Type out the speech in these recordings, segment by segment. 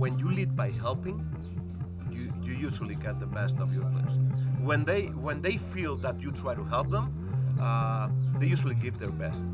when you lead by helping, you, you usually get the best of your players. When they when they feel that you try to help them, uh, they usually give their best.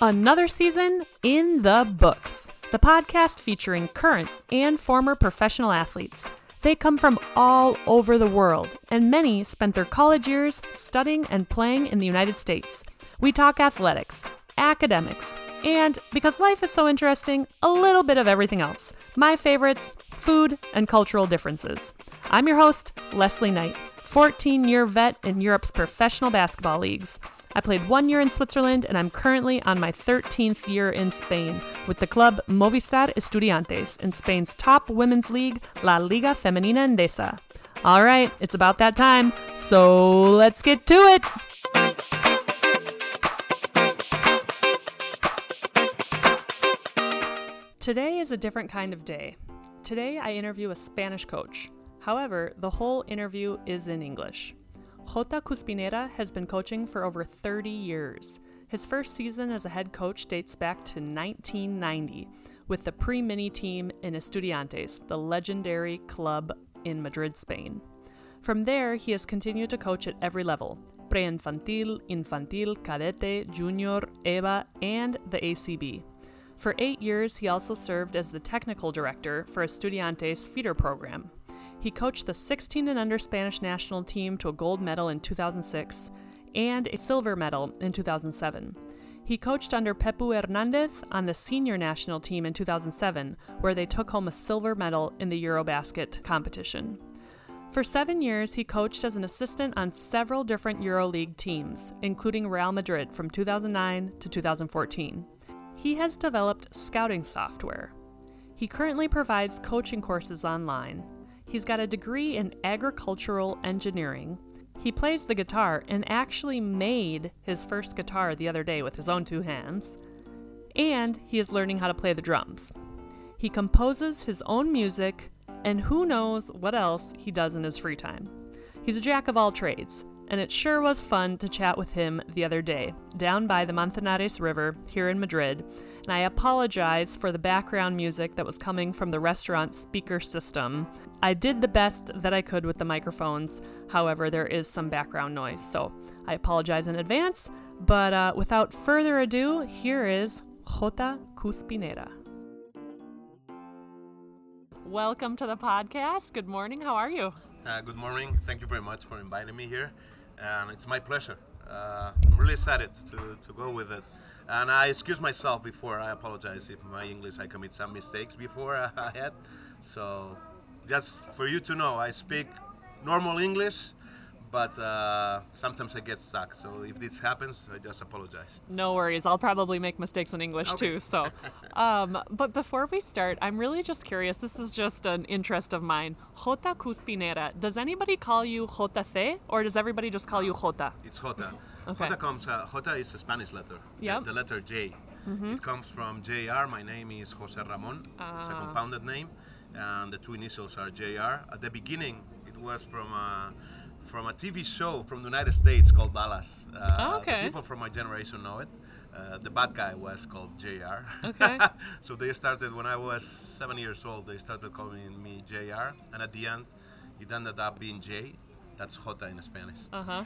Another season in the books. The podcast featuring current and former professional athletes. They come from all over the world, and many spent their college years studying and playing in the United States. We talk athletics, academics, and because life is so interesting, a little bit of everything else. My favorites, food, and cultural differences. I'm your host, Leslie Knight, 14 year vet in Europe's professional basketball leagues. I played one year in Switzerland and I'm currently on my 13th year in Spain with the club Movistar Estudiantes in Spain's top women's league, La Liga Femenina Endesa. All right, it's about that time, so let's get to it. Today is a different kind of day. Today I interview a Spanish coach. However, the whole interview is in English. Jota Cuspinera has been coaching for over 30 years. His first season as a head coach dates back to 1990 with the pre mini team in Estudiantes, the legendary club in Madrid, Spain. From there, he has continued to coach at every level pre infantil, infantil, cadete, junior, EBA, and the ACB. For eight years, he also served as the technical director for Estudiantes feeder program. He coached the 16 and under Spanish national team to a gold medal in 2006 and a silver medal in 2007. He coached under Pepu Hernandez on the senior national team in 2007, where they took home a silver medal in the Eurobasket competition. For seven years, he coached as an assistant on several different EuroLeague teams, including Real Madrid from 2009 to 2014. He has developed scouting software. He currently provides coaching courses online. He's got a degree in agricultural engineering. He plays the guitar and actually made his first guitar the other day with his own two hands. And he is learning how to play the drums. He composes his own music, and who knows what else he does in his free time. He's a jack of all trades, and it sure was fun to chat with him the other day, down by the Manzanares River here in Madrid. And I apologize for the background music that was coming from the restaurant speaker system. I did the best that I could with the microphones, however, there is some background noise, so I apologize in advance. But uh, without further ado, here is Jota Cuspinera. Welcome to the podcast. Good morning. How are you? Uh, good morning. Thank you very much for inviting me here, and it's my pleasure. Uh, I'm really excited to, to go with it. And I excuse myself before. I apologize if my English I commit some mistakes before I had. So, just for you to know, I speak normal English, but uh, sometimes I get stuck. So if this happens, I just apologize. No worries. I'll probably make mistakes in English Okay. too. So, um, but before we start, I'm really just curious. This is just an interest of mine. Jota Cuspinera. Does anybody call you Jota C, or does everybody just call you Jota? It's Jota. Okay. Jota comes. Uh, Jota is a Spanish letter. the- Yep. The, letter J. It comes from JR. My name is Jose Ramon. It's a compounded name, and the two initials are JR. At the beginning, it was from a from a TV show from the United States called Dallas. Uh, Oh, okay. People from my generation know it. Uh, the bad guy was called JR. Okay. so they started when I was seven years old. They started calling me JR, and at the end, it ended up being J. That's Jota in Spanish. Uh huh.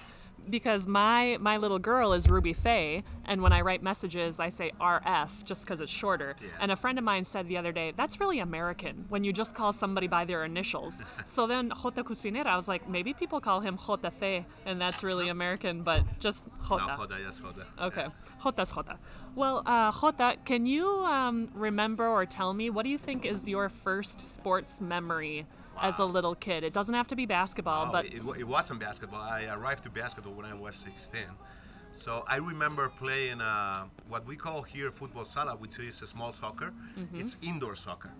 Because my my little girl is Ruby Faye, and when I write messages, I say RF just because it's shorter. Yeah. And a friend of mine said the other day, that's really American when you just call somebody by their initials. so then Jota Cuspinera, I was like, maybe people call him Jota Fe, and that's really American, but just Jota. No, Jota, yes, Jota. Okay, Jota's Jota. Well, uh, Jota, can you um, remember or tell me what do you think is your first sports memory as a little kid? It doesn't have to be basketball, but it, it wasn't basketball. I arrived to basketball when I was 16. So I remember playing uh, what we call here football sala, which is a small soccer. It's indoor soccer.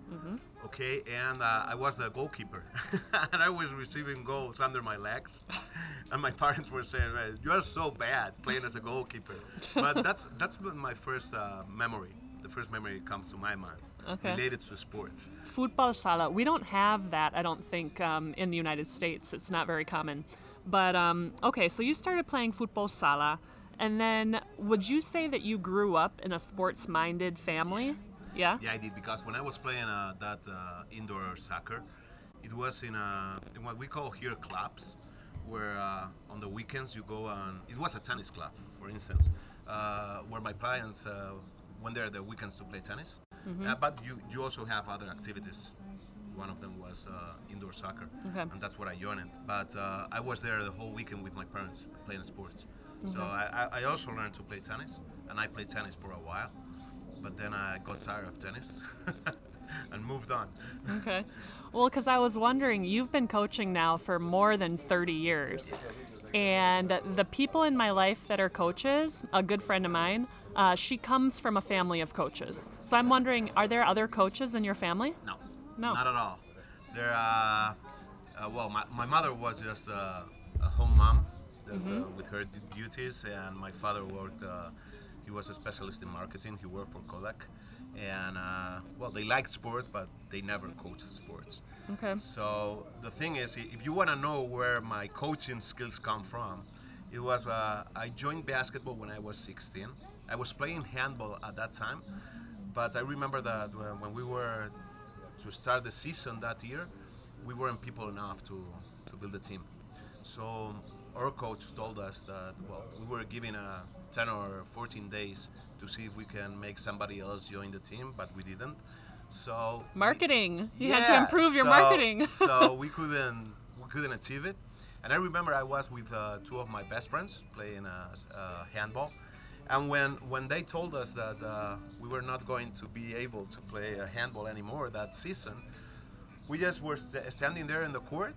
Okay, and uh, I was the goalkeeper, and I was receiving goals under my legs, and my parents were saying, "Man, "You're so bad playing as a goalkeeper." but that's that's been my first uh, memory. The first memory comes to my mind Okay. related to sports. Football sala. We don't have that, I don't think, um, in the United States. It's not very common. But um, okay, so you started playing football sala, and then would you say that you grew up in a sports-minded family? Yeah. Yeah, I did because when I was playing uh, that uh, indoor soccer, it was in, a, in what we call here clubs, where uh, on the weekends you go on. It was a tennis club, for instance, uh, where my parents went there the weekends to play tennis. Uh, but you you also have other activities. One of them was uh, indoor soccer, Okay. and that's what I joined. But uh, I was there the whole weekend with my parents playing sports. So I, I I also learned to play tennis, and I played tennis for a while. But then I got tired of tennis and moved on. Okay. Well, because I was wondering, you've been coaching now for more than 30 years. And the people in my life that are coaches, a good friend of mine, uh, she comes from a family of coaches. So I'm wondering, are there other coaches in your family? No. No. Not at all. There, uh, uh, well, my, my mother was just uh, a home mom just, uh, with her duties, and my father worked, uh, he was a specialist in marketing. He worked for Kodak. And, uh, well, they liked sports, but they never coached sports. Okay. So the thing is, if you want to know where my coaching skills come from, it was uh, I joined basketball when I was 16. I was playing handball at that time, but I remember that when we were to start the season that year, we weren't people enough to, to build a team. So our coach told us that well, we were given a 10 or 14 days to see if we can make somebody else join the team, but we didn't. So Marketing. You had to improve your so- marketing. so we couldn't we couldn't achieve it. And I remember I was with uh, two of my best friends playing uh, uh, handball. And when, when they told us that uh, we were not going to be able to play uh, handball anymore that season, we just were st- standing there in the court.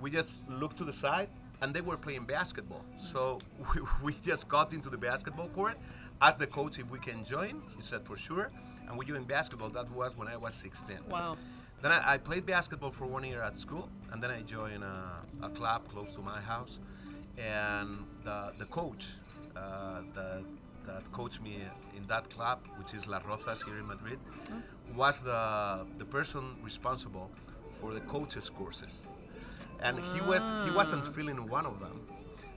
We just looked to the side, and they were playing basketball. So we, we just got into the basketball court, asked the coach if we can join. He said for sure, and we joined basketball. That was when I was 16. wow. Then I, I played basketball for one year at school, and then I joined a, a club close to my house. And the, the coach uh, that, that coached me in that club, which is Las Rozas here in Madrid, was the, the person responsible for the coaches courses. And he was he wasn't feeling one of them.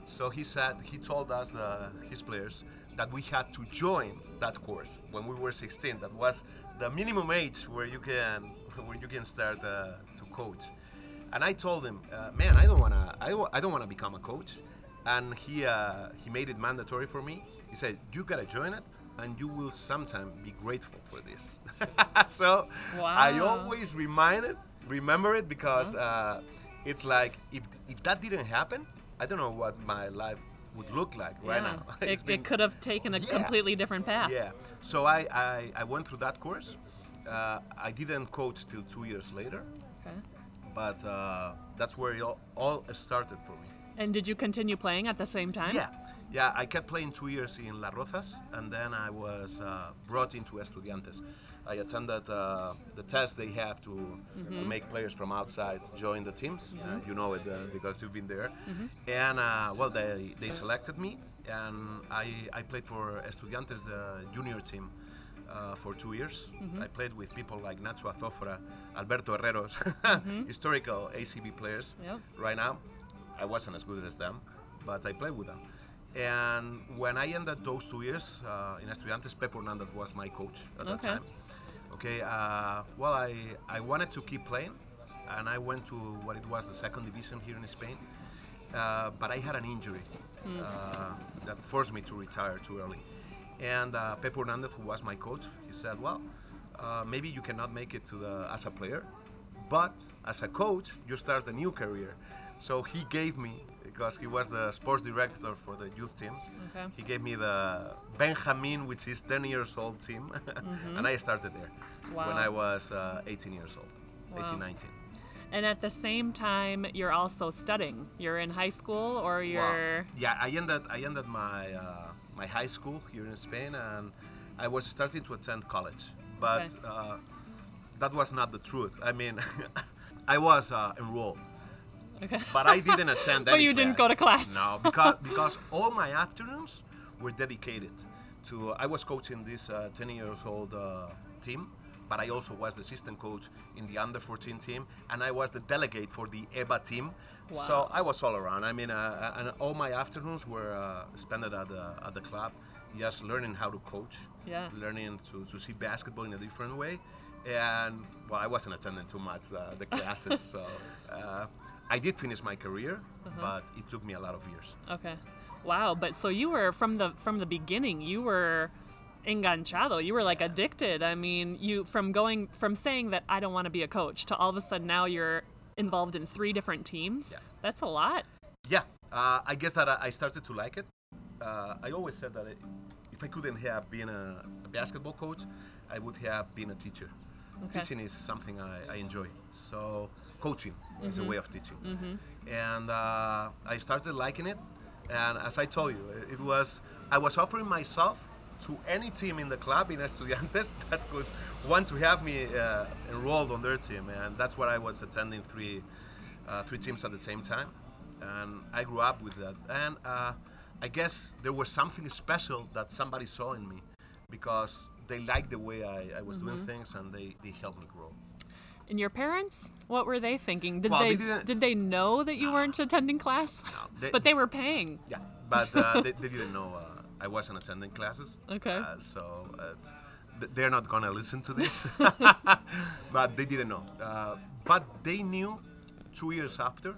So he said he told us the, his players that we had to join that course when we were 16. That was the minimum age where you can where you can start uh, to coach. And I told him, uh, man, I don't wanna I, I don't wanna become a coach. And he uh, he made it mandatory for me. He said, you gotta join it, and you will sometime be grateful for this. so I always remind it, remember it because uh, it's like if if that didn't happen, I don't know what my life would look like right yeah. now. It, been- it could have taken a Yeah. completely different path. yeah. So I, I, I went through that course. Uh, I didn't coach till two years later, Okay. but uh, that's where it all, all started for me. And did you continue playing at the same time? Yeah, yeah. I kept playing two years in Las Rozas, and then I was uh, brought into Estudiantes. I attended uh, the test they have to to make players from outside join the teams. Uh, you know it uh, because you've been there. And uh, well, they, they selected me, and I, I played for Estudiantes uh, junior team. Uh, for two years, I played with people like Nacho Azofra, Alberto Herreros, historical ACB players Yep. right now. I wasn't as good as them, but I played with them. And when I ended those two years uh, in Estudiantes, Pepu Hernandez was my coach at that time. Okay, uh, well, I, I wanted to keep playing, and I went to what it was the second division here in Spain. Uh, but I had an injury uh, that forced me to retire too early. And uh, Pepu Hernandez, who was my coach, he said, "Well, uh, maybe you cannot make it to the as a player, but as a coach, you start a new career." So he gave me, because he was the sports director for the youth teams, Okay. he gave me the Benjamin, which is 10 years old team, and I started there when I was uh, 18 years old, Wow. 18, 19. And at the same time, you're also studying. You're in high school or you're. Yeah, I ended I ended my uh, my high school here in Spain, and I was starting to attend college, but Okay. uh, that was not the truth. I mean, I was uh, enrolled, Okay. but I didn't attend. But you didn't go to class. No, because because all my afternoons were dedicated to. I was coaching this uh, 10 years old uh, team, but I also was the assistant coach in the under 14 team, and I was the delegate for the EBA team, Wow. So I was all around. I mean, uh, and all my afternoons were uh, spent at the at the club, just learning how to coach, Yeah. learning to, to see basketball in a different way. And well, I wasn't attending too much uh, the classes, so uh, I did finish my career, Uh-huh. but it took me a lot of years. Okay. Wow, but so you were from the from the beginning, you were enganchado. You were like addicted. I mean, you from going from saying that I don't want to be a coach to all of a sudden now you're involved in three different teams. Yeah. That's a lot. Yeah, uh, I guess that I started to like it. Uh, I always said that if I couldn't have been a, a basketball coach, I would have been a teacher. Okay. Teaching is something I, I enjoy. So coaching is Mm-hmm. a way of teaching, and uh, I started liking it. And as I told you, it was I was offering myself to any team in the club in Estudiantes that could want to have me uh, enrolled on their team, and that's what I was attending three uh, three teams at the same time, and I grew up with that. And uh, I guess there was something special that somebody saw in me because they liked the way I, I was Mm-hmm. doing things, and they, they helped me grow. And your parents, what were they thinking? Did Well, they, they did they know that you weren't attending class? they- but they were paying. Yeah, but uh, they, they didn't know uh, I wasn't attending classes. Okay. Uh, so uh, th- they're not gonna listen to this, but they didn't know. Uh, but they knew two years after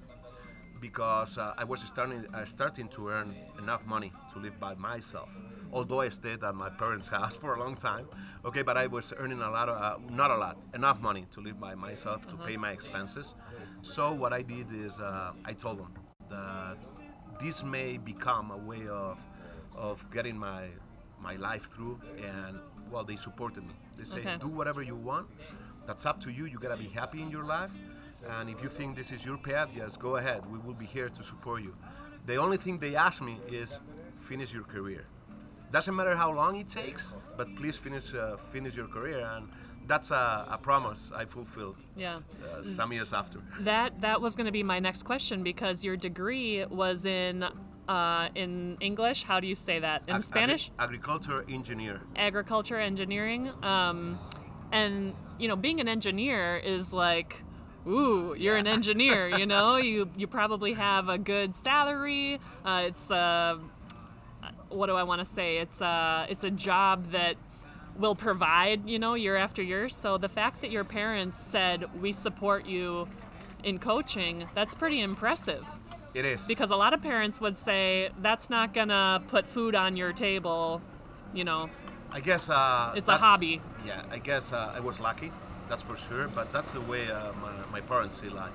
because uh, I was starting uh, starting to earn enough money to live by myself. Although I stayed at my parents' house for a long time, okay, but I was earning a lot of, uh, not a lot, enough money to live by myself to pay my expenses. So what I did is uh, I told them that this may become a way of of getting my my life through, and well, they supported me. They say, Okay. do whatever you want. That's up to you. You gotta be happy in your life, and if you think this is your path, yes, go ahead. We will be here to support you. The only thing they asked me is finish your career. Doesn't matter how long it takes, but please finish uh, finish your career, and that's a, a promise I fulfilled Yeah. uh, some years after. That that was going to be my next question because your degree was in uh, in English. How do you say that? In Ag- Spanish? agri- agriculture engineer. agriculture engineering um, and you know being an engineer is like ooh you're an engineer you know you you probably have a good salary uh, it's uh, what do i want to say it's uh, it's a job that will provide you know year after year so the fact that your parents said we support you in coaching that's pretty impressive It is. because a lot of parents would say that's not gonna put food on your table you know I guess uh, It's a hobby. Yeah, I guess uh, I was lucky, that's for sure. But that's the way uh, my, my parents see life.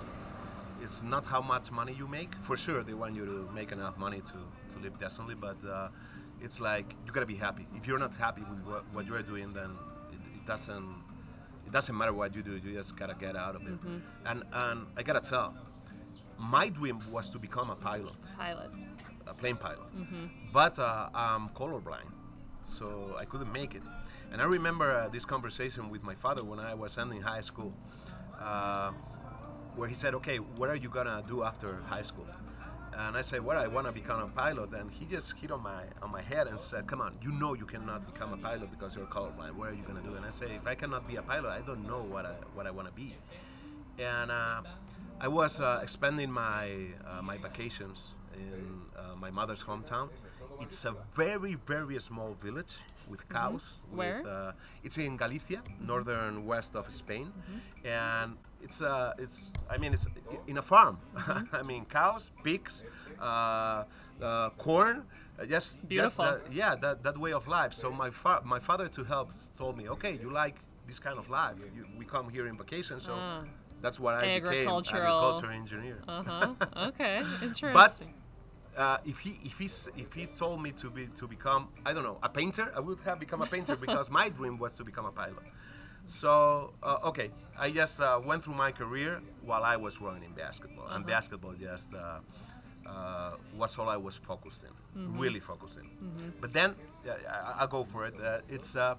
It's not how much money you make. For sure, they want you to make enough money to, to live decently. But uh, it's like you gotta be happy. If you're not happy with what, what you're doing, then it, it doesn't it doesn't matter what you do. You just gotta get out of it. And and I gotta tell, my dream was to become a pilot pilot a plane pilot. But uh, I'm colorblind, so I couldn't make it. And I remember uh, this conversation with my father when I was ending high school, uh, where he said, "Okay, what are you gonna do after high school?" And I said, "Well, I want to become a pilot." And he just hit on my on my head and said, "Come on, you know you cannot become a pilot because you're colorblind. What are you gonna do?" And I say, "If I cannot be a pilot, I don't know what I what I want to be." and uh, I was uh, spending my uh, my vacations in uh, my mother's hometown. It's a very very small village with cows. Where? With, uh, it's in Galicia, northern west of Spain, and it's uh, it's I mean it's in a farm. I mean cows, pigs, uh, uh, corn. uh, Just, Beautiful. that- yeah, that, that way of life. So my fa- my father to help told me, okay, you like this kind of life. You, we come here in vacation, so Ah. that's what I became Agricultural. agriculture engineer. uh-huh okay interesting But uh, if he if he if he told me to be to become I don't know a painter, I would have become a painter because my dream was to become a pilot. So uh, okay, I just uh, went through my career while I was running in basketball, and basketball just uh, uh, was all I was focused in, really focused in. But then yeah, I, I'll go for it. Uh, it's uh,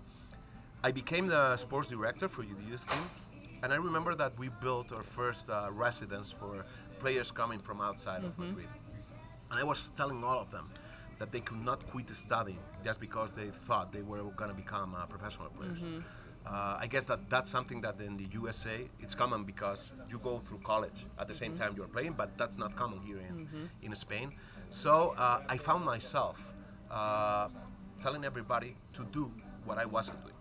I became the sports director for the youth team, and I remember that we built our first uh, residence for players coming from outside of Madrid. And I was telling all of them that they could not quit studying just because they thought they were going to become uh, professional players. Uh, I guess that that's something that in the USA it's common because you go through college at the same time you're playing, but that's not common here in, in Spain. So uh, I found myself uh, telling everybody to do what I wasn't doing.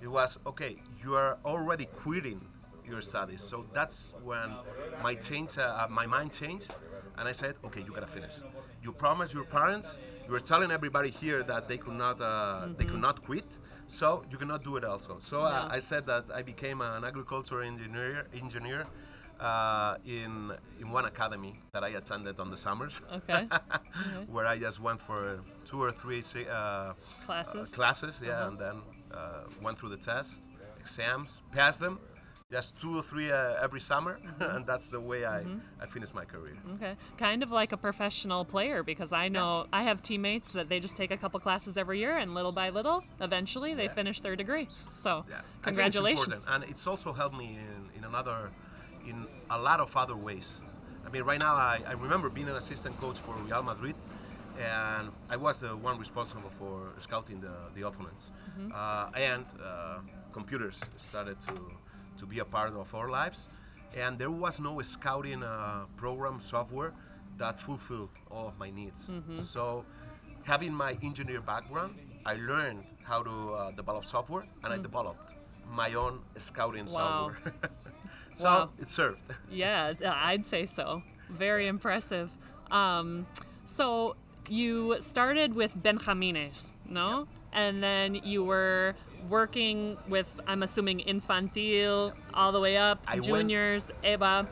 It was okay. You are already quitting your studies, so that's when my change, uh, my mind changed, and I said, okay, you gotta finish. You promised your parents. You were telling everybody here that they could not, uh, they could not quit. So you cannot do it also. So Yeah. I said that I became an agricultural engineer, engineer uh, in in one academy that I attended on the summers, Okay. where I just went for two or three uh, Classes. uh, classes, yeah, and then uh, went through the tests, exams, passed them. Just two or three uh, every summer, and that's the way I, I finished my career. Okay. Kind of like a professional player because I know I have teammates that they just take a couple classes every year and little by little, eventually they Yeah. finish their degree. So, Yeah, think it's congratulations. and it's also helped me in, in another, in a lot of other ways. I mean, right now I, I remember being an assistant coach for Real Madrid, and I was the one responsible for scouting the, the opponents, uh, and uh, computers started to to be a part of our lives, and there was no scouting uh, program software that fulfilled all of my needs. So, having my engineer background, I learned how to uh, develop software, and I developed my own scouting Mm. Wow. software. so Wow. it served. Yeah, I'd say so. Very impressive. Um, so you started with Benjamines, no? And then you were working with, I'm assuming, infantil all the way up, I went- juniors, EBA.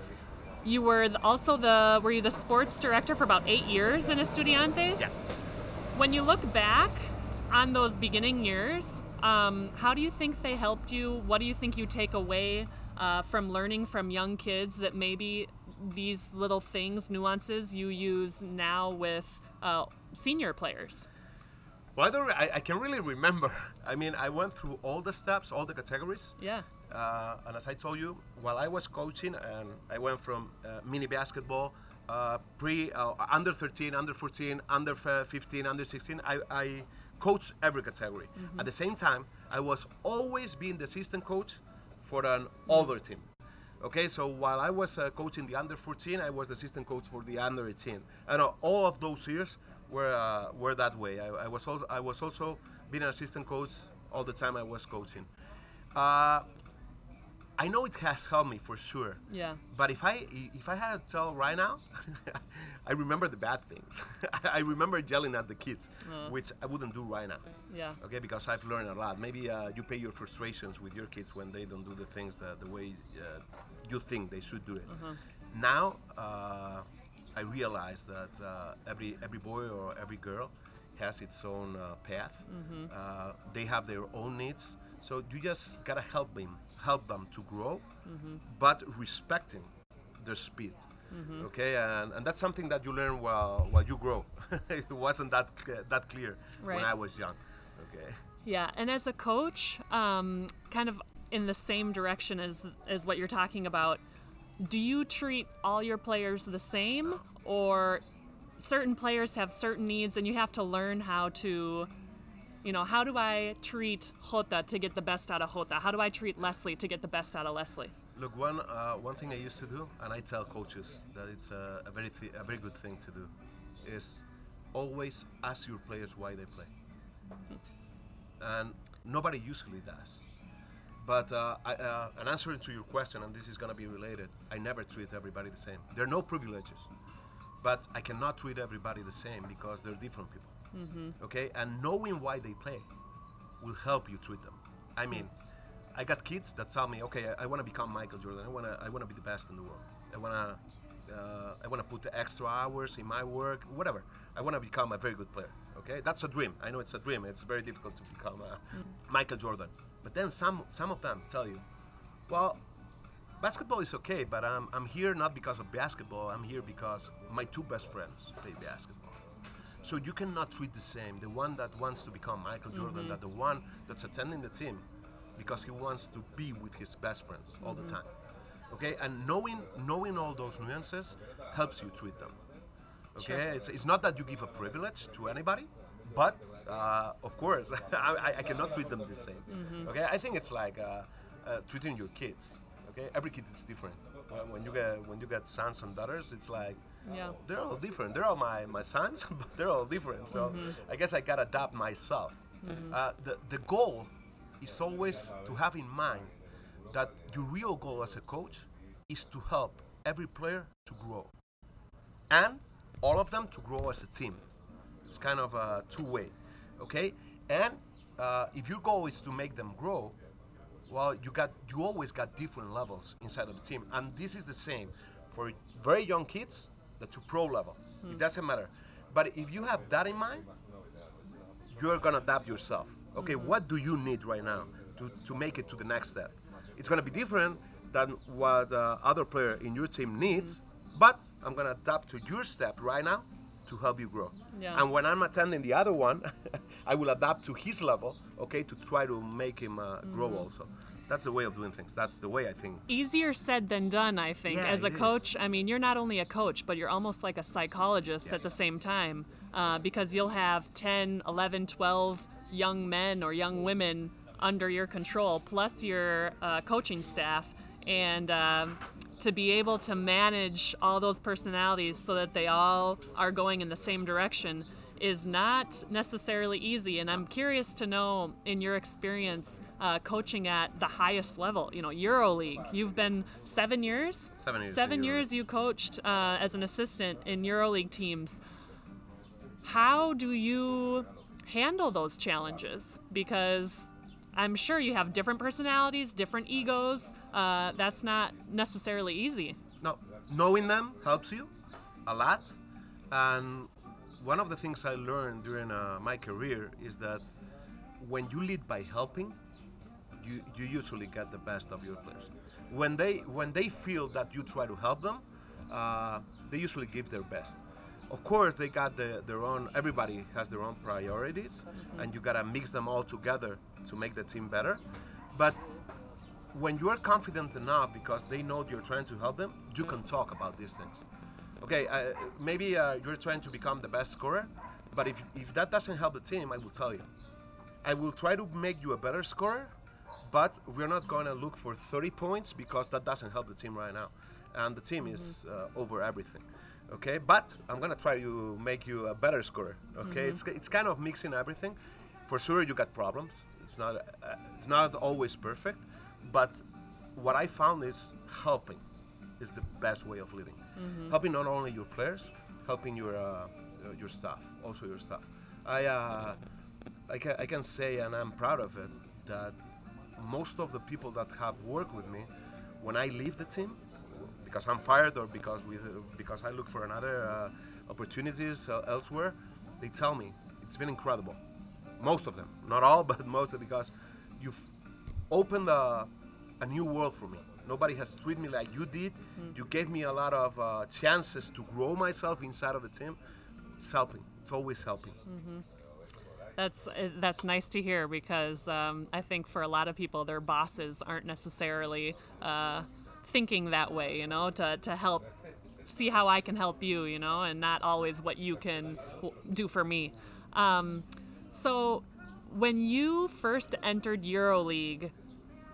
You were also the, were you the sports director for about eight years in Estudiantes? Yeah. When you look back on those beginning years, um, how do you think they helped you? What do you think you take away uh, from learning from young kids that maybe these little things, nuances, you use now with uh, senior players? Well, I, don't, I, I can really remember. I mean, I went through all the steps, all the categories. Yeah. Uh, and as I told you, while I was coaching, and I went from uh, mini basketball, uh, pre, uh, under 13, under 14, under 15, under 16, I, I coached every category. At the same time, I was always being the assistant coach for an older team. Okay, so while I was uh, coaching the under 14, I was the assistant coach for the under 18. And uh, all of those years were uh, were that way. I, I was also I was also being an assistant coach all the time I was coaching. Uh, I know it has helped me for sure. Yeah. But if I if I had to tell right now, I remember the bad things. I remember yelling at the kids, which I wouldn't do right now. Yeah. Okay, because I've learned a lot. Maybe uh, you pay your frustrations with your kids when they don't do the things that the way uh, you think they should do it. Now uh, I realize that uh, every every boy or every girl has its own uh, path. Uh, they have their own needs, so you just gotta help them, help them to grow, but respecting their speed. Okay, and, and that's something that you learn while while you grow. it wasn't that that clear when I was young. Okay. Yeah, and as a coach, um, kind of in the same direction as as what you're talking about, do you treat all your players the same, or certain players have certain needs, and you have to learn how to, you know, how do I treat Jota to get the best out of Jota? How do I treat Leslie to get the best out of Leslie? Look, one uh, one thing I used to do, and I tell coaches that it's a, a very th- a very good thing to do, is always ask your players why they play. And nobody usually does. But uh, I, uh, an answer to your question, and this is going to be related, I never treat everybody the same. There are no privileges, but I cannot treat everybody the same because they're different people. Okay, and knowing why they play will help you treat them. I mean, I got kids that tell me, okay, I, I want to become Michael Jordan. I want to, I want to be the best in the world. I want to, uh, I want to put the extra hours in my work, whatever. I want to become a very good player. Okay, that's a dream. I know it's a dream. It's very difficult to become uh, Michael Jordan. But then some, some of them tell you, well, basketball is okay, but I'm, I'm here not because of basketball. I'm here because my two best friends play basketball. So you cannot treat the same the one that wants to become Michael Jordan that mm-hmm. the one that's attending the team because he wants to be with his best friends all the mm-hmm. time. Okay, and knowing knowing all those nuances helps you treat them. Okay, it's, it's not that you give a privilege to anybody, but uh, of course, I, I cannot treat them the same. Okay, I think it's like uh, uh, treating your kids. Okay, every kid is different. When- you get when you get sons and daughters, it's like Yeah. they're all different. They're all my, my sons, but they're all different. So I guess I gotta adapt myself. Uh, the, the goal is always to have in mind that your real goal as a coach is to help every player to grow and all of them to grow as a team. It's kind of a two way, okay? And uh, if your goal is to make them grow, well, you got you always got different levels inside of the team, and this is the same for very young kids, the to pro level. It doesn't matter. But if you have that in mind, you're gonna adapt yourself. Okay, what do you need right now to, to make it to the next step? It's gonna be different than what uh, other player in your team needs, but I'm gonna adapt to your step right now to help you grow. Yeah. And when I'm attending the other one, I will adapt to his level, okay, to try to make him uh, grow also. That's the way of doing things. That's the way I think. Easier said than done, I think. Yeah, As a it is. coach, I mean, you're not only a coach, but you're almost like a psychologist at the same time uh, because you'll have 10, 11, 12 young men or young women under your control, plus your uh, coaching staff. And um, to be able to manage all those personalities so that they all are going in the same direction is not necessarily easy. And I'm curious to know, in your experience uh, coaching at the highest level, you know, EuroLeague, you've been seven years? Seven years Seven years you coached uh, as an assistant in EuroLeague teams. How do you handle those challenges? Because I'm sure you have different personalities, different egos. Uh, that's not necessarily easy. No, knowing them helps you a lot. And one of the things I learned during uh, my career is that when you lead by helping, you, you usually get the best of your players. When they when they feel that you try to help them, uh, they usually give their best. Of course, they got the, their own. Everybody has their own priorities, and you gotta mix them all together to make the team better. But when you are confident enough because they know you're trying to help them, you can talk about these things. Okay, uh, maybe uh, you're trying to become the best scorer, but if, if that doesn't help the team, I will tell you. I will try to make you a better scorer, but we're not going to look for 30 points because that doesn't help the team right now. And the team is uh, over everything. Okay, but I'm going to try to make you a better scorer. Okay, it's, it's kind of mixing everything. For sure, you got problems. It's not, uh, it's not always perfect, but what I found is helping is the best way of leading. Helping not only your players, helping your uh, uh, your staff, also your staff. I uh, I can I can say, and I'm proud of it, that most of the people that have worked with me, when I leave the team, because I'm fired or because we because I look for another uh, opportunities uh, elsewhere, they tell me it's been incredible. Most of them, not all, but most of because you've opened a, a new world for me. Nobody has treated me like you did. You gave me a lot of uh, chances to grow myself inside of the team. It's helping. It's always helping. That's uh, that's nice to hear because um, I think for a lot of people, their bosses aren't necessarily uh, thinking that way. You know, to to help see how I can help you. You know, and not always what you can w- do for me. Um, so when you first entered EuroLeague,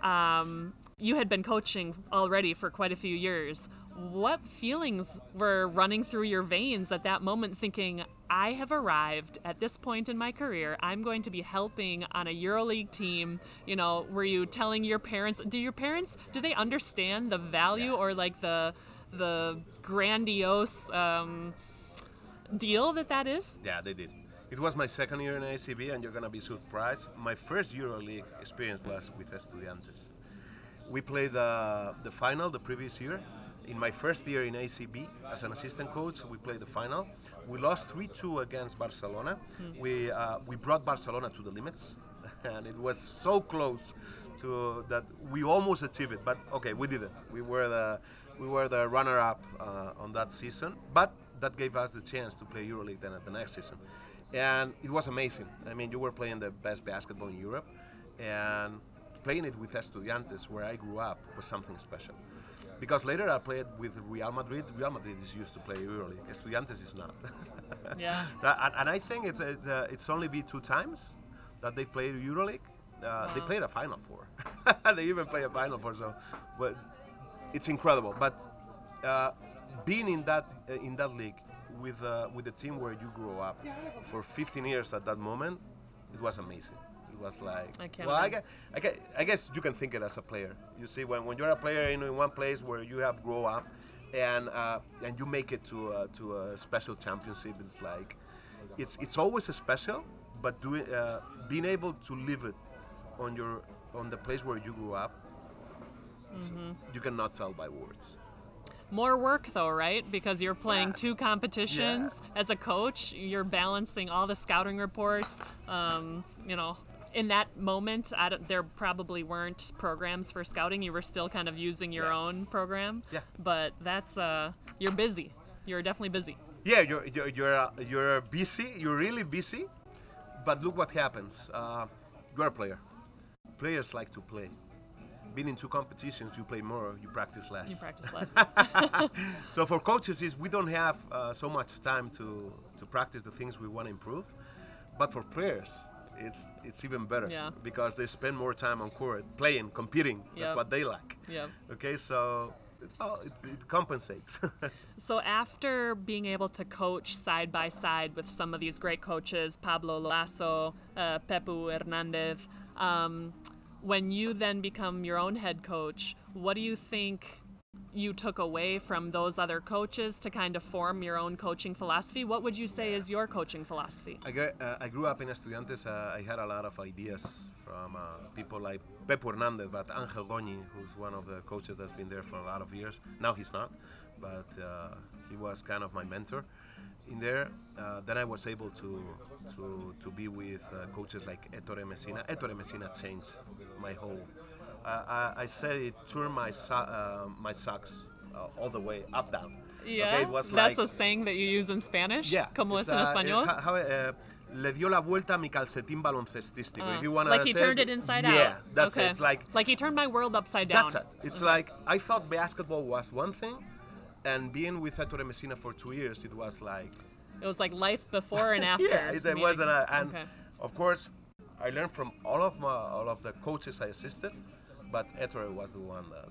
um, you had been coaching already for quite a few years. What feelings were running through your veins at that moment, thinking, I have arrived at this point in my career. I'm going to be helping on a EuroLeague team. You know, were you telling your parents? Do your parents do they understand the value or like the the grandiose um, deal that that is? Yeah, they did. It was my second year in ACB, and you're gonna be surprised. My first EuroLeague experience was with Estudiantes. We played the, the final the previous year. In my first year in ACB as an assistant coach, we played the final. We lost 3-2 against Barcelona. We uh, we brought Barcelona to the limits, and it was so close to that we almost achieved it. But okay, we did it. We were the we were the runner-up uh, on that season, but that gave us the chance to play EuroLeague then at the next season, and it was amazing. I mean, you were playing the best basketball in Europe, and playing it with Estudiantes, where I grew up, was something special. because later I played with Real Madrid. Real Madrid is used to play EuroLeague. Estudiantes is not. Yeah. And, and I think it's it, uh, it's only been two times that they played EuroLeague. Uh, They played a Final Four. they even play a Final Four. So, but it's incredible. But uh, being in that uh, in that league with uh, with the team where you grow up for 15 years at that moment, it was amazing. It was like I well, I guess, I, guess, I guess you can think it as a player. You see, when, when you're a player in, in one place where you have grow up, and uh, and you make it to uh, to a special championship, it's like it's it's always a special, but doing uh, being able to live it on your on the place where you grew up, Mm-hmm. you cannot tell by words. More work though, right? Because you're playing Yeah. two competitions as a coach. You're balancing all the scouting reports. Um, you know, in that moment, there probably weren't programs for scouting. You were still kind of using your Yeah. own program. Yeah. But that's uh, you're busy. You're definitely busy. Yeah, you're you're you're, uh, you're busy. You're really busy, but look what happens. Uh, you're a player. Players like to play. Being in two competitions, you play more, you practice less. You practice less. So for coaches, is we don't have uh, so much time to to practice the things we want to improve, but for players, it's it's even better Yeah. because they spend more time on court, playing, competing. That's what they like. yep. Okay, so it's all it, it compensates. So after being able to coach side by side with some of these great coaches, Pablo Laso, uh, Pepu Hernandez, um, when you then become your own head coach, what do you think you took away from those other coaches to kind of form your own coaching philosophy? What would you say is your coaching philosophy? I, uh, I grew up in Estudiantes. Uh, I had a lot of ideas from uh, people like Pepu Hernandez, but Angel Goñi, who's one of the coaches that's been there for a lot of years. Now he's not, but uh, he was kind of my mentor in there. Uh, then I was able to to, to be with uh, coaches like Ettore Messina. Ettore Messina changed my whole. Uh, I, I said it turned my so- uh, my socks uh, all the way up down. Yeah, Okay, it was that's like, a saying that you use in Spanish. yeah. Como es en español. uh, how- uh, le dio la vuelta a mi calcetín baloncestístico. Uh, if you wanna like he say turned it inside out. Yeah, that's okay. it. It's like like he turned my world upside down. that's it. It's like I thought basketball was one thing, and being with Ettore Messina for two years, it was like It was like life before and after. yeah, it, it wasn't. A, and okay. of course, I learned from all of my all of the coaches I assisted, but Ettore was the one that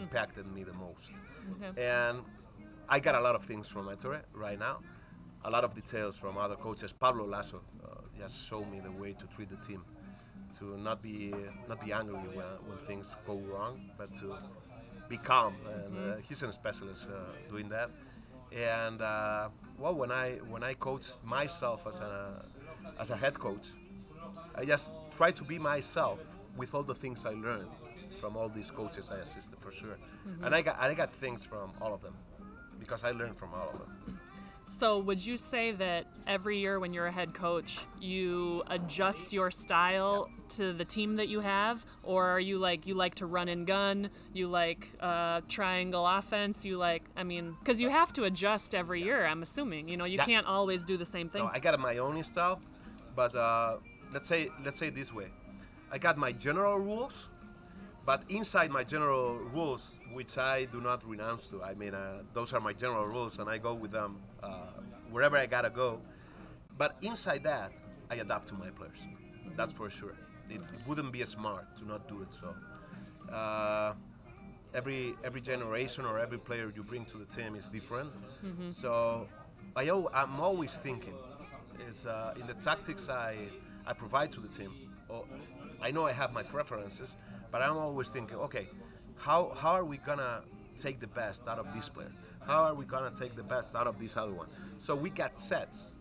impacted me the most. Hmm. Okay. And I got a lot of things from Ettore right now, a lot of details from other coaches. Pablo Laso uh, just showed me the way to treat the team, to not be not be angry when, when things go wrong, but to be calm. And uh, he's a specialist uh, doing that. And uh, well, when I when I coached myself as a as a head coach, I just try to be myself with all the things I learned from all these coaches I assisted for sure. And I got I got things from all of them because I learned from all of them. So, would you say that every year when you're a head coach, you adjust your style to the team that you have, or are you like you like to run and gun, you like uh, triangle offense, you like I mean, because you have to adjust every year. I'm assuming. You know you That- can't always do the same thing. No, I got my own style, but uh, let's say let's say this way, I got my general rules, but inside my general rules, which I do not renounce to, I mean uh, those are my general rules, and I go with them uh, wherever I gotta go. But inside that, I adapt to my players. That's for sure. It, it wouldn't be smart to not do it so. Uh, every every generation or every player you bring to the team is different. So I I'm always thinking is uh, in the tactics I I provide to the team. I know I have my preferences, but I'm always thinking, okay, how how are we gonna take the best out of this player? How are we gonna take the best out of this other one? So we got sets.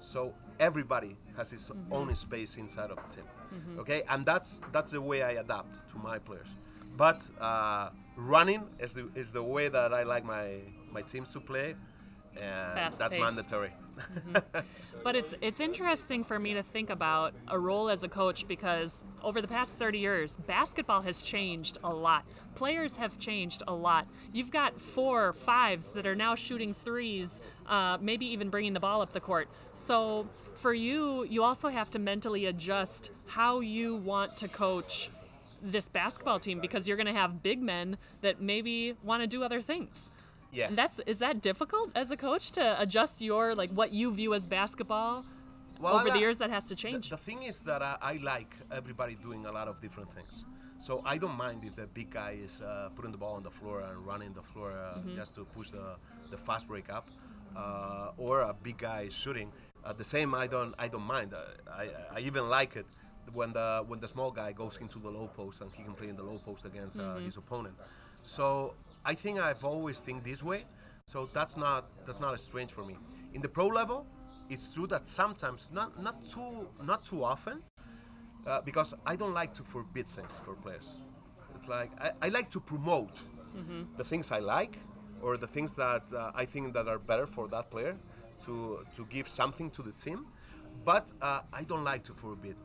So everybody has his mm-hmm. own space inside of the team. Mm-hmm. Okay, and that's that's the way I adapt to my players. But uh, running is the is the way that I like my my teams to play, and Fast that's pace. mandatory. Mm-hmm. But it's it's interesting for me to think about a role as a coach because over the past 30 years, basketball has changed a lot. Players have changed a lot. You've got four fives that are now shooting threes, uh, maybe even bringing the ball up the court. So for you, you also have to mentally adjust how you want to coach this basketball team because you're going to have big men that maybe want to do other things. Yeah. And that's is that difficult as a coach to adjust your like what you view as basketball Well, I over the years that has to change. the thing is that I, I like everybody doing a lot of different things. So I don't mind if the big guy is uh, putting the ball on the floor and running the floor uh, just to push the, the fast break up, uh, or a big guy is shooting. Uh, the same, I don't I don't mind. Uh, I, I even like it when the when the small guy goes into the low post and he can play in the low post against uh, his opponent. So I think I've always think this way. So that's not that's not strange for me. In the pro level, it's true that sometimes not not too not too often, uh, because I don't like to forbid things for players. It's like I, I like to promote the things I like or the things that uh, I think that are better for that player to to give something to the team, but uh, I don't like to forbid.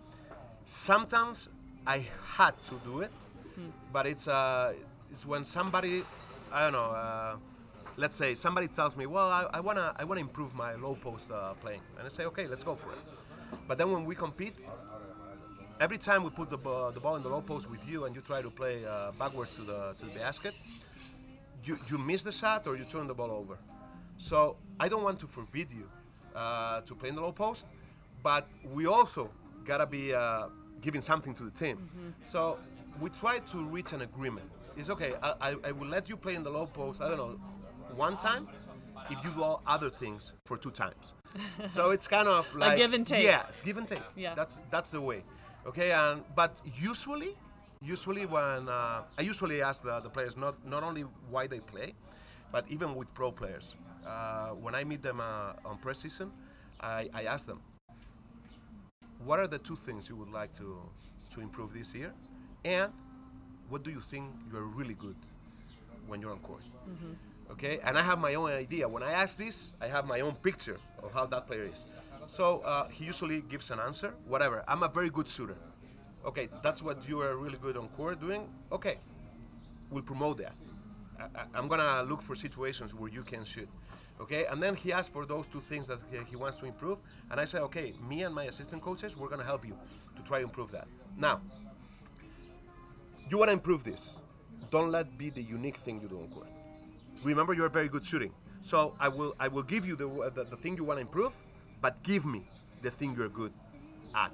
Sometimes I had to do it, but it's uh, it's when somebody I don't know. Uh, let's say somebody tells me, well, I, I wanna I wanna improve my low post uh, playing, and I say, okay, let's go for it. But then when we compete, every time we put the, ball the ball in the low post with you and you try to play uh, backwards to the to the basket, you you miss the shot or you turn the ball over. So I don't want to forbid you uh, to play in the low post, but we also gotta be uh, giving something to the team. So we try to reach an agreement. It's okay. I, I, I will let you play in the low post. I don't know, one time, if you do all other things for two times. so it's kind of like give and take. Yeah, give and take. Yeah. That's that's the way. Okay, and but usually, usually when uh, I usually ask the, the players not not only why they play, but even with pro players, uh, when I meet them uh, on preseason, I, I ask them, what are the two things you would like to to improve this year, and what do you think you're really good when you're on court? Okay, and I have my own idea. When I ask this, I have my own picture of how that player is. So uh, he usually gives an answer, whatever. I'm a very good shooter. Okay, that's what you are really good on court doing. Okay, we'll promote that. I, I'm gonna look for situations where you can shoot. Okay, and then he asks for those two things that he, he wants to improve, and I say, okay, me and my assistant coaches, we're gonna help you to try to improve that. Now, you wanna improve this. Don't let be the unique thing you do on court. Remember, you're very good shooting. So I will I will give you the the, the thing you want to improve, but give me the thing you're good at.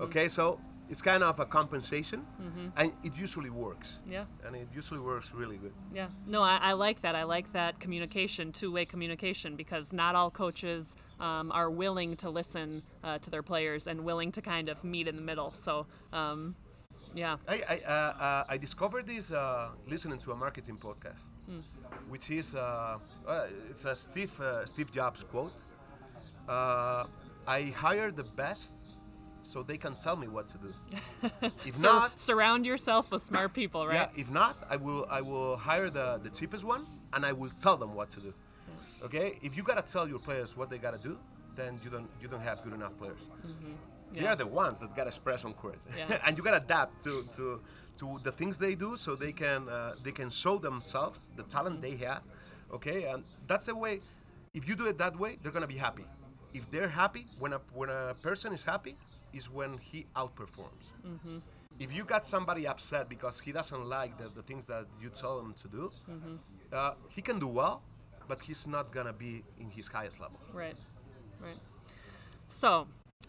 Okay, so it's kind of a compensation, and it usually works. Yeah. And it usually works really good. Yeah. No, I, I like that. I like that communication, two way communication, because not all coaches um, are willing to listen uh, to their players and willing to kind of meet in the middle. So, um, yeah. I I, uh, uh, I discovered this uh, listening to a marketing podcast, which is uh, uh, it's a Steve uh, Steve Jobs quote. Uh, I hire the best so they can tell me what to do. if Sur- not, surround yourself with smart people, right? Yeah, if not, I will I will hire the, the cheapest one and I will tell them what to do. Okay? If you gotta tell your players what they gotta do, then you don't you don't have good enough players. They Yeah. are the ones that gotta express on court, Yeah. and you gotta adapt to, to to the things they do so they can uh, they can show themselves the talent they have. Okay, and that's the way. If you do it that way, they're gonna be happy. If they're happy, when a when a person is happy, is when he outperforms if you got somebody upset because he doesn't like the, the things that you tell him to do, uh, he can do well, but he's not gonna be in his highest level. Right. Right. So,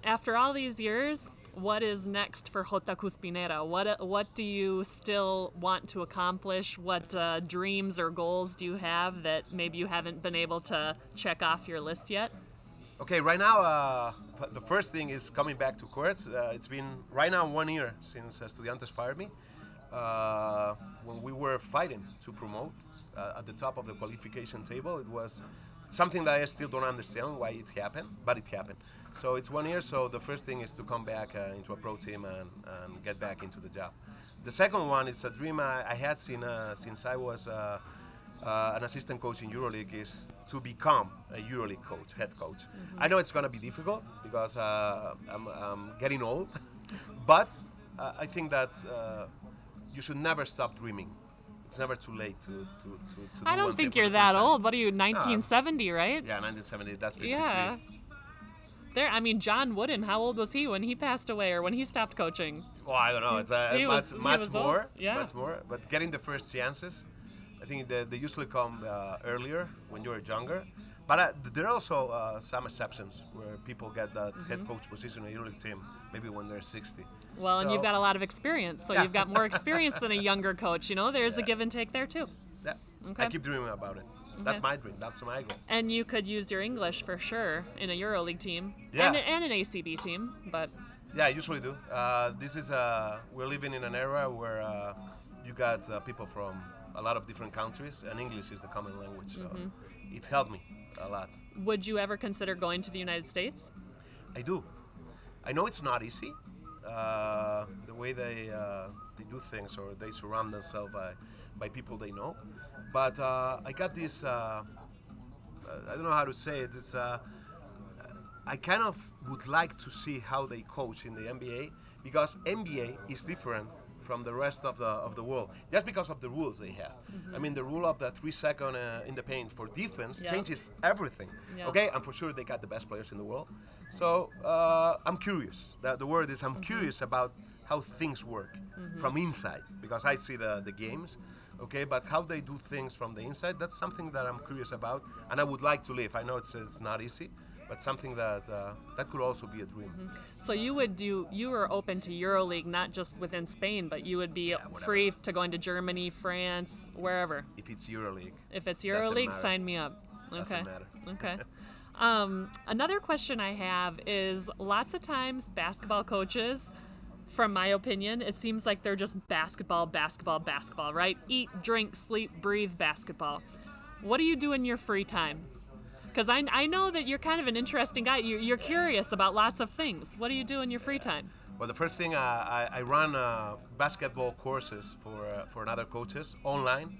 after all these years, what is next for Jota Cuspinera? What what do you still want to accomplish? What uh, dreams or goals do you have that maybe you haven't been able to check off your list yet? Okay, right now uh, the first thing is coming back to courts. Uh, it's been right now one year since Estudiantes fired me. Uh, when we were fighting to promote uh, at the top of the qualification table, it was something that I still don't understand why it happened, but it happened. So it's one year. So the first thing is to come back uh, into a pro team and, and get back into the job. The second one is a dream I, I had since, uh, since I was uh, uh, an assistant coach in EuroLeague is to become a EuroLeague coach, head coach. I know it's going to be difficult because uh, I'm, I'm getting old, but uh, I think that uh, you should never stop dreaming. It's never too late to, to, to, to do I don't thing think you're that old. What are you, 1970, right? Yeah, 1970, that's 53. Yeah. There, I mean, John Wooden. How old was he when he passed away, or when he stopped coaching? Well, I don't know. It's uh, He much, was- much was old. more. Yeah. Much more. But getting the first chances, I think they, they usually come uh, earlier when you're younger. But uh, there are also uh, some exceptions where people get that Mm-hmm. head coach position in a EuroLeague team, maybe when they're 60. Well, and you've got a lot of experience, so Yeah. you've got more experience than a younger coach. You know, there's a give and take there too. Yeah. Okay. I keep dreaming about it. That's my dream. That's my goal. And you could use your English for sure in a EuroLeague team Yeah. and, and an ACB team. But Yeah, I usually do. Uh, this is uh, we're living in an era where uh, you got uh, people from a lot of different countries, and English is the common language. So Mm-hmm. it helped me a lot. would you ever consider going to the United States? I do. I know it's not easy. Uh, the way they uh, they do things, or they surround themselves by by people they know. But uh, I got this. Uh, I don't know how to say it. It's. Uh, I kind of would like to see how they coach in the NBA because NBA is different from the rest of the of the world just because of the rules they have. I mean, the rule of the three second uh, in the paint for defense Yeah. changes everything. Yeah. Okay, and for sure they got the best players in the world. So uh, I'm curious. The, the word is I'm curious about how things work from inside because I see the the games. Okay, but how they do things from the inside, that's something that I'm curious about, and I would like to live. I know it's, it's not easy, but something that uh, that could also be a dream. So you would do you were open to EuroLeague not just within Spain, but you would be whatever. free to go into Germany, France, wherever. If it's EuroLeague, If it's EuroLeague, sign me up. Okay. Okay. Um, another question I have is lots of times basketball coaches, from my opinion, it seems like they're just basketball, basketball, basketball, right? Eat, drink, sleep, breathe basketball. What do you do in your free time? Because I, I know that you're kind of an interesting guy. You're, you're curious about lots of things. What do you do in your free time? Well, the first thing uh, I, I run uh, basketball courses for uh, for other coaches online.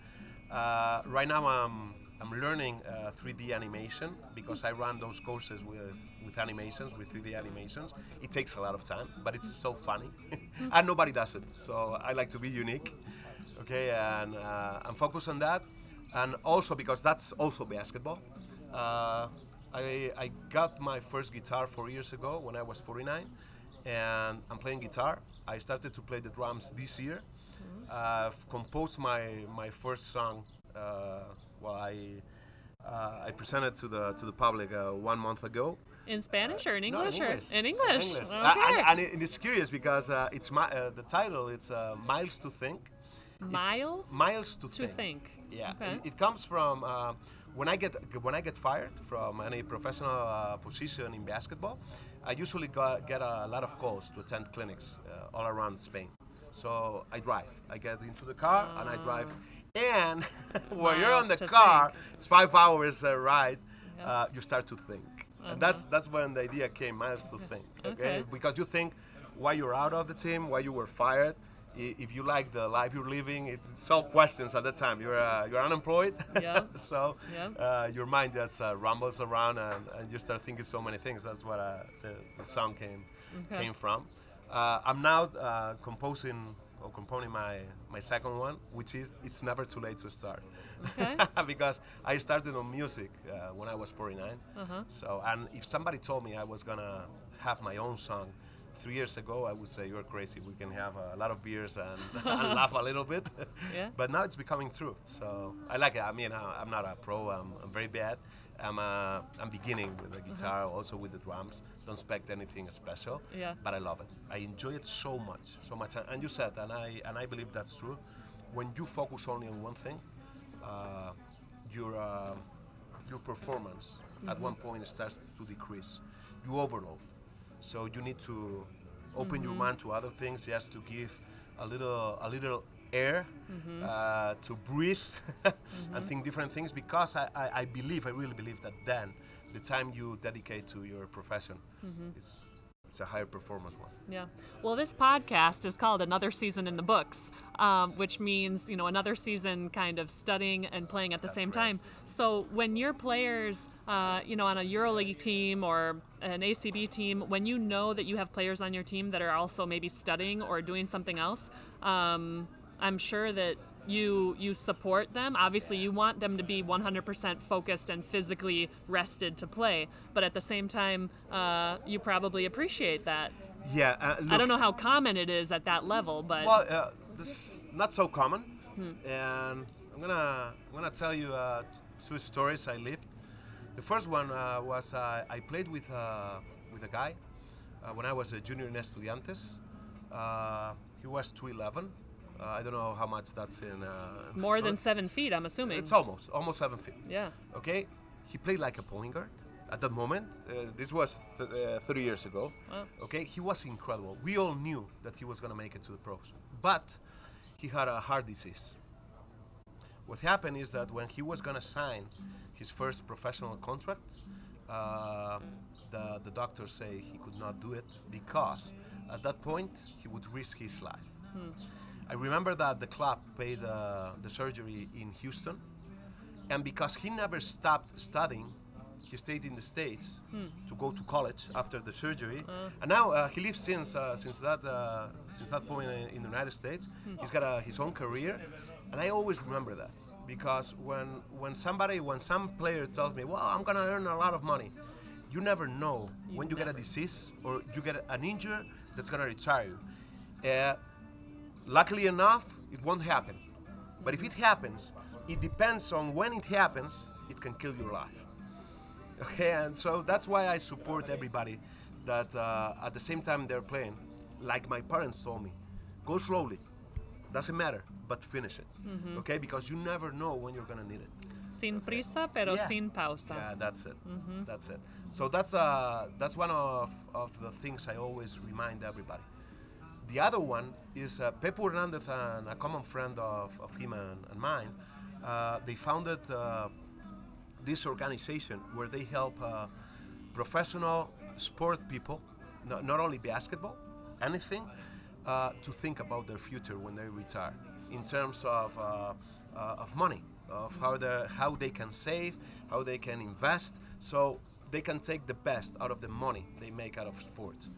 Uh, right now, I'm I'm learning uh, 3D animation because I run those courses with with animations, with 3D animations. It takes a lot of time, but it's so funny, and nobody does it. So I like to be unique. Okay, and uh, I'm focused on that, and also because that's also basketball. Uh, I, I got my first guitar four years ago when I was 49, and I'm playing guitar. I started to play the drums this year. I've composed my, my first song. Uh, well, I, uh, I presented to the to the public uh, one month ago. In Spanish or in No, English? English. Or in English. English. Okay. Uh, and, and it's curious because uh, it's my, uh, the title. It's uh, Miles to Think. Miles Miles to, to think. Yeah, Okay. it, it comes from uh, when I get when I get fired from any professional uh, position in basketball. I usually got, get a lot of calls to attend clinics uh, all around Spain. So I drive. I get into the car and I drive. And when you're on the car, think. it's five hours uh, ride. Uh, you start to think, and that's that's when the idea came. Miles to think. Okay? Okay. because you think why you're out of the team, why you were fired. If you like the life you're living, it's all questions at that time. You're uh, you're unemployed, Yeah. so Yeah. uh, your mind just uh, rumbles around and, and you start thinking so many things. That's what uh, the, the song came Okay. came from. Uh, I'm now uh, composing or composing my my second one, which is "It's Never Too Late to Start," Okay. because I started on music uh, when I was 49. Uh-huh. So, and if somebody told me I was gonna have my own song three years ago, I would say you're crazy. We can have a lot of beers and, and laugh a little bit. Yeah. But now it's becoming true. So I like it. I mean, I'm not a pro. I'm, I'm very bad. I'm uh, I'm beginning with the guitar, also with the drums. Don't expect anything special. Yeah. But I love it. I enjoy it so much, so much. And- you said, and I and I believe that's true. When you focus only on one thing, uh, your uh, your performance at one point starts to decrease. You overload, so you need to open your mind to other things just to give a little a little air uh, to breathe and think different things because I, I, I believe I really believe that then the time you dedicate to your profession it's it's a higher performance one Yeah. Well, this podcast is called Another Season in the Books, um, which means, you know, another season kind of studying and playing at the same right. time. So when your players, uh, you know, on a EuroLeague team or an ACB team, when you know that you have players on your team that are also maybe studying or doing something else, um, I'm sure that you you support them. Obviously, you want them to be 100% focused and physically rested to play, but at the same time, uh, you probably appreciate that. Yeah, uh, I don't know how common it is at that level, but Well, uh, this not so common, and I'm gonna I'm gonna tell you uh, two stories I lived. The first one uh, was uh, I played with uh, with a guy uh, when I was a junior in Estudiantes. Uh, he was 211. Uh, I don't know how much that's in. Uh, more than uh, seven feet, I'm assuming. It's almost almost seven feet. yeah. Okay, he played like a point guard at that moment. Uh, this was th- uh, 30 years ago. Wow. Okay, he was incredible. We all knew that he was going to make it to the pros, but he had a heart disease. What happened is that when he was going to sign his first professional contract, uh, the, the doctors say he could not do it because at that point he would risk his life. I remember that the club paid uh, the surgery in Houston, and because he never stopped studying, he stayed in the states to go to college after the surgery, and now uh, he lives since uh, since that uh, since that point in, in the United States. He's got a, his own career, and I always remember that because when when somebody when some player tells me, "Well, I'm gonna earn a lot of money," you never know when you get a disease or you get an injury that's gonna retire you. Luckily enough, it won't happen. But if it happens, it depends on when it happens, it can kill your life. Okay, and so that's why I support everybody that uh, at the same time they're playing, like my parents told me, go slowly, doesn't matter, but finish it. Okay, because you never know when you're gonna need it. Sin prisa, pero Yeah. sin pausa. Yeah, that's it. That's it. So that's uh, that's one of, of the things I always remind everybody. The other one is uh, Pepu Hernandez and a common friend of, of him and, and mine. Uh, they founded uh, this organization where they help uh, professional sport people, no, not only basketball, anything, uh, to think about their future when they retire in terms of, uh, of money, of how, how they can save, how they can invest, so they can take the best out of the money they make out of sports.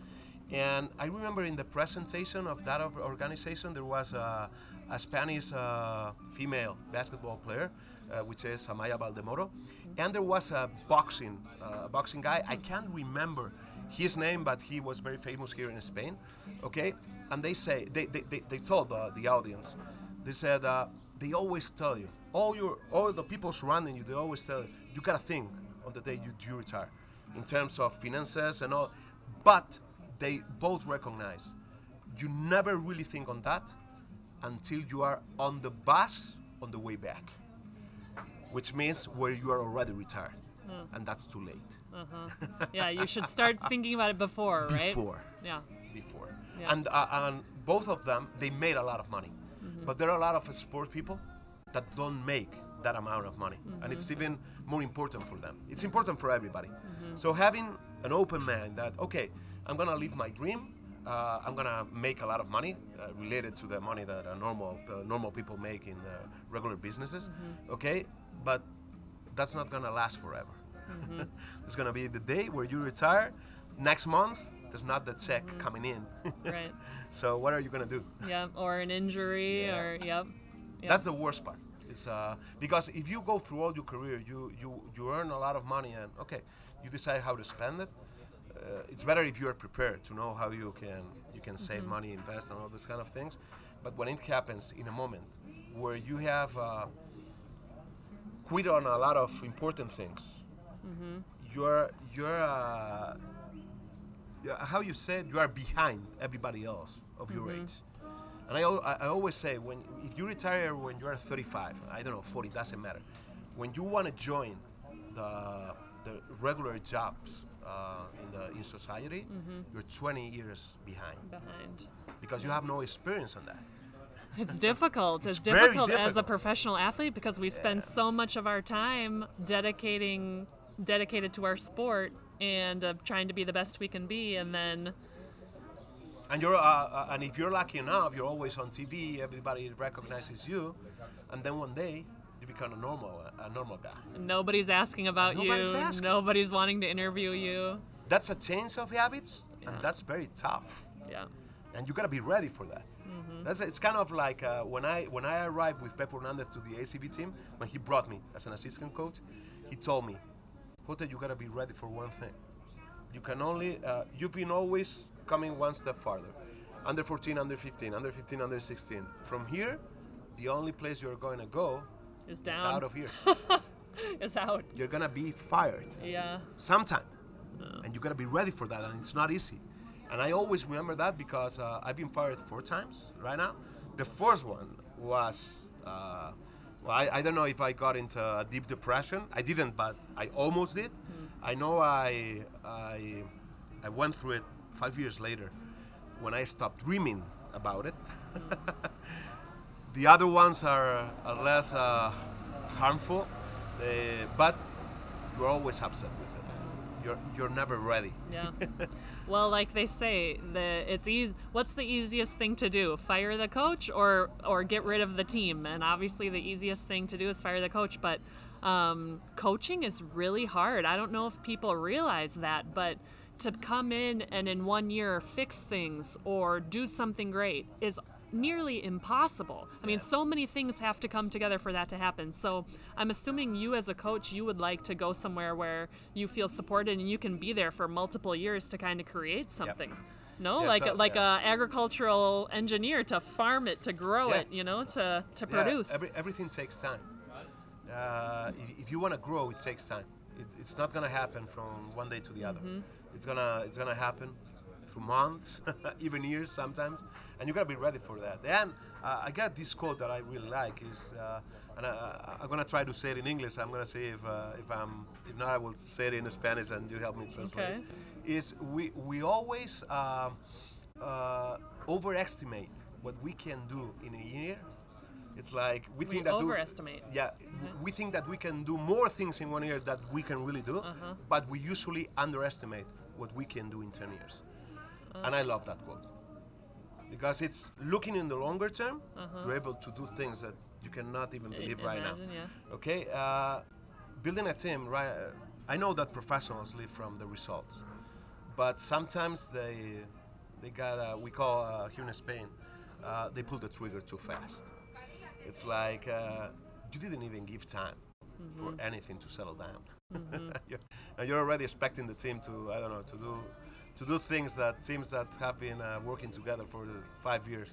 And I remember in the presentation of that organization, there was a, a Spanish uh, female basketball player, uh, which is Amaya Valdemoro, and there was a boxing uh, boxing guy. I can't remember his name, but he was very famous here in Spain. Okay, and they say they they, they, they told the, the audience, they said uh, they always tell you all your all the people surrounding you. They always tell you you gotta think on the day you do retire, in terms of finances and all, but they both recognize you never really think on that until you are on the bus on the way back, which means where you are already retired, mm. and that's too late. Uh-huh. yeah, you should start thinking about it before, right? Before, Yeah. before, Yeah. and uh, and both of them they made a lot of money, mm-hmm. but there are a lot of sport people that don't make that amount of money, and mm-hmm. it's even more important for them. It's important for everybody. Mm-hmm. So having an open mind that okay, I'm gonna live my dream. Uh, I'm gonna make a lot of money uh, related to the money that uh, normal uh, normal people make in uh, regular businesses. Okay, but that's not gonna last forever. There's gonna be the day where you retire. Next month, there's not the check coming in. Right. so what are you gonna do? Yeah. Or an injury, Yeah. or yep. Yep. That's the worst part. It's uh, because if you go through all your career, you, you you earn a lot of money, and okay, you decide how to spend it. Uh, it's better if you are prepared to know how you can you can save money, invest, and all those kind of things. But when it happens in a moment where you have uh, quit on a lot of important things, you're you're uh, how you said you are behind everybody else of your age. And I, I I always say when if you retire when you are 35, I don't know 40, doesn't matter. When you want to join the the regular jobs uh, in the in society, you're 20 years behind behind. because you have no experience on that. It's difficult. It's, It's very difficult, as a professional athlete because we spend so much of our time dedicating dedicated to our sport and uh, trying to be the best we can be and then And you're uh, uh, and if you're lucky enough, you're always on TV. Everybody recognizes you, and then one day become a normal a normal guy. nobody's asking about Nobody's you. asking. Nobody's wanting to interview you. That's a change of habits, and that's very tough. Yeah. And you gotta be ready for that. That's it's kind of like uh, when I when I arrived with Pep Hernandez to the ACB team when he brought me as an assistant coach, he told me, "Jota, you gotta be ready for one thing. You can only uh, you've been always coming one step farther, under 14, under 15, under 15, under 16. From here, the only place you're going to go Is is down. out of here. it's out. you're gonna be fired." Yeah. sometime. And you gotta be ready for that, and it's not easy. And I always remember that because uh, I've been fired four times right now. The first one was, uh, well, I, I don't know if I got into a deep depression. I didn't, but I almost did. I know I, I, I went through it five years later when I stopped dreaming about it. the other ones are, are less uh, harmful, uh, but you're always upset with it. You're, you're never ready. Yeah. well, like they say, the it's easy. What's the easiest thing to do? Fire the coach or or get rid of the team? And obviously, the easiest thing to do is fire the coach. But um, coaching is really hard. I don't know if people realize that, but to come in and in one year fix things or do something great is nearly impossible. I mean, so many things have to come together for that to happen. So I'm assuming you, as a coach, you would like to go somewhere where you feel supported and you can be there for multiple years to kind of create something. No, Yeah, like so- like yeah. a agricultural engineer to farm it, to grow Yeah. it, you know, to to Yeah, produce. every, everything takes time. Uh, if, if you want to grow, it takes time. It, it's not gonna happen from one day to the other. Mm-hmm. It's gonna it's gonna happen through months, even years sometimes, and you gotta be ready for that. And uh, I got this quote that I really like is, uh, and I, I'm gonna try to say it in English. I'm gonna see if uh, if I'm if not, I will say it in Spanish, and you help me translate. Okay. Is we we always um, uh, overestimate what we can do in a year. It's like we we think that do- overestimate. yeah, w- we think that we can do more things in one year that we can really do, Uh-huh. but we usually underestimate what we can do in 10 years. And I love that quote. Because it's looking in the longer term, you're able to do things that you cannot even believe right now. Uh-huh. yeah. Okay, uh, building a team, right? uh, I know that professionals live from the results, but sometimes they they got uh, we call uh, here in Spain, uh, they pull the trigger too fast. It's like uh, you didn't even give time for anything to settle down. you're, and you're already expecting the team to I don't know to do to do things that teams that have been uh, working together for five years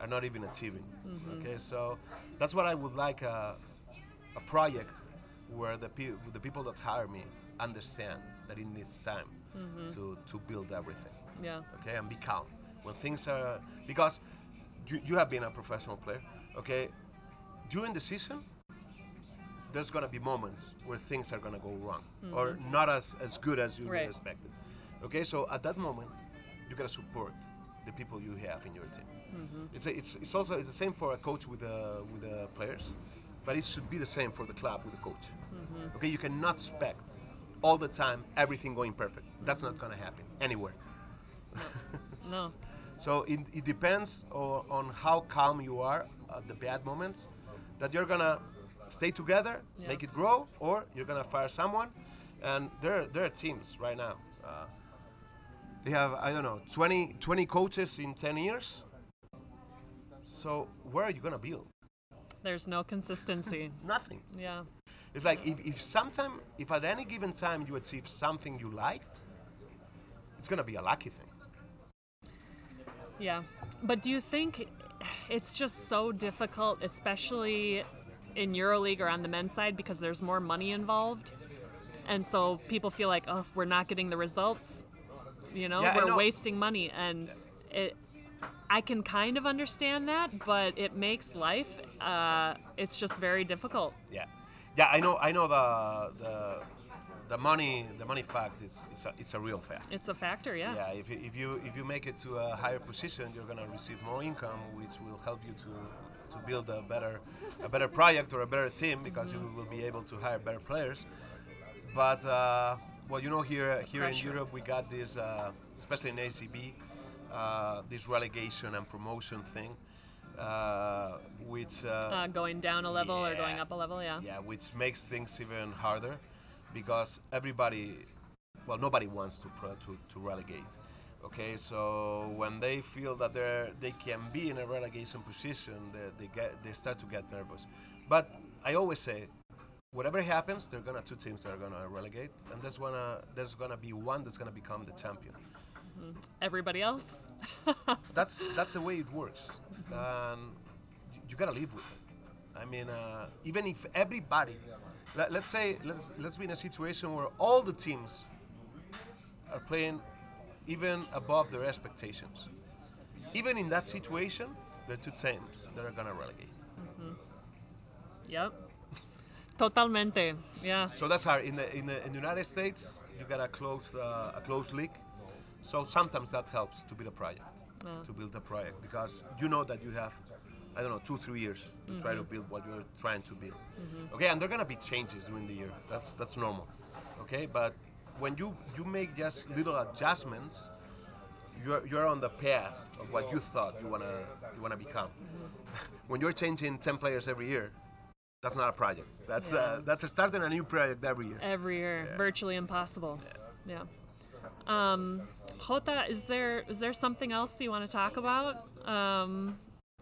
are not even achieving. Okay, so that's what I would like uh, a project where the, pe- the people that hire me understand that it needs time to, to build everything Yeah. okay and be calm when things are because you, you have been a professional player okay during the season there's gonna be moments where things are gonna go wrong or not as, as good as you Right. expected okay so at that moment you gotta support the people you have in your team it's, a, it's, it's also it's the same for a coach with the with the players but it should be the same for the club with the coach okay you cannot expect all the time everything going perfect that's not gonna happen anywhere No. so it, it depends o- on how calm you are at the bad moments that you're gonna stay together, Yeah. make it grow, or you're gonna fire someone. And there, there are teams right now. Uh, they have I don't know 20, 20 coaches in 10 years. So where are you gonna build? There's no consistency. Nothing. yeah. It's like if, if sometime, if at any given time you achieve something you like, it's gonna be a lucky thing. Yeah. But do you think it's just so difficult, especially in EuroLeague or on the men's side, because there's more money involved? And so people feel like, oh, if we're not getting the results, you know, yeah, we're know. wasting money. And it, I can kind of understand that, but it makes life, uh, it's just very difficult. Yeah, yeah. I know. I know the the the money the money fact is it's a, it's a real fact. It's a factor, yeah. Yeah, if, you- if you if you make it to a higher position, you're gonna receive more income, which will help you to to build a better a better project or a better team because you will be able to hire better players. But uh, well, you know, here here in Europe, we got this, uh, especially in ACB, uh, this relegation and promotion thing, uh, which uh, Uh, going down a level or going up a level, yeah. yeah, which makes things even harder because everybody, well, nobody wants to pro- to, to relegate, Okay, so when they feel that they they can be in a relegation position, they, they get they start to get nervous. But I always say, whatever happens, there are gonna two teams that are gonna relegate, and there's gonna there's gonna be one that's gonna become the champion. Everybody else? That's that's the way it works, and you, you gotta live with it. I mean, uh, even if everybody, let, let's say let's let's be in a situation where all the teams are playing even above their expectations. Even in that situation, there are two teams that are gonna relegate. Yep. Totalmente. Yeah. So that's hard. In the in the, in the United States, you got a close uh, a closed league. So sometimes that helps to build a project, ah. to build a project because you know that you have, I don't know, two three years to try to mm-hmm. build what you're trying to build. Mm-hmm. Okay, and there are gonna be changes during the year. That's that's normal. Okay, but when you you make just little adjustments, you're you're on the path of what you thought you wanna you wanna become. Mm-hmm. when you're changing ten players every year, that's not a project. That's uh, that's starting a new project every year. Every year. Virtually impossible. Yeah. Um, Jota, is there is there something else you want to talk about um,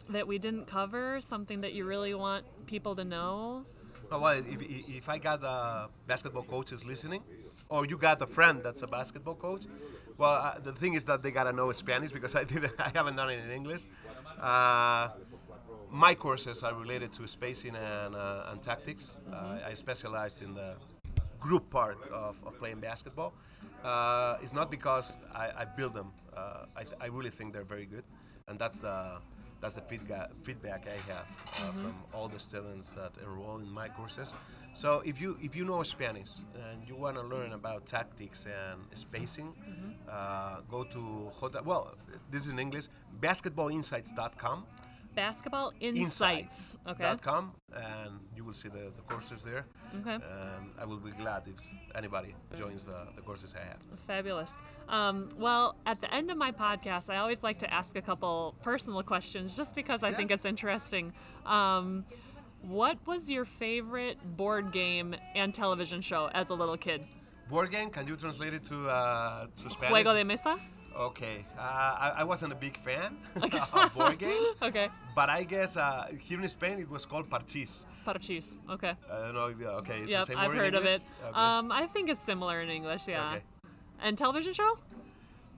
that we didn't cover? Something that you really want people to know? Oh, well, if, if I got uh, basketball coaches listening, or you got a friend that's a basketball coach, well, uh, the thing is that they gotta know Spanish because I did I haven't done it in English. Uh, my courses are related to spacing and, uh, and tactics. Uh, I specialized in the group part of, of playing basketball. Uh, it's not because I, I build them. Uh, I, I really think they're very good, and that's the that's the feedback feedback I have uh, from all the students that enroll in my courses. So if you if you know Spanish and you want to learn about tactics and spacing, uh, go to J- well this is in English basketballinsights.com Basketball insights. Okay. insights.com and you will see the, the courses there Okay. and I will be glad if anybody joins the, the courses I have. Fabulous. Um, well, at the end of my podcast, I always like to ask a couple personal questions just because I think it's interesting. Um, what was your favorite board game and television show as a little kid? Board game, can you translate it to, uh, to Spanish? Juego de mesa? Okay, uh, I, I wasn't a big fan of board games, Okay. but I guess uh, here in Spain it was called parchís. Parchís. Okay. I don't know if, uh, okay, it's Yep, the same I've heard of it. Okay. Um, I think it's similar in English, yeah. Okay. And television show?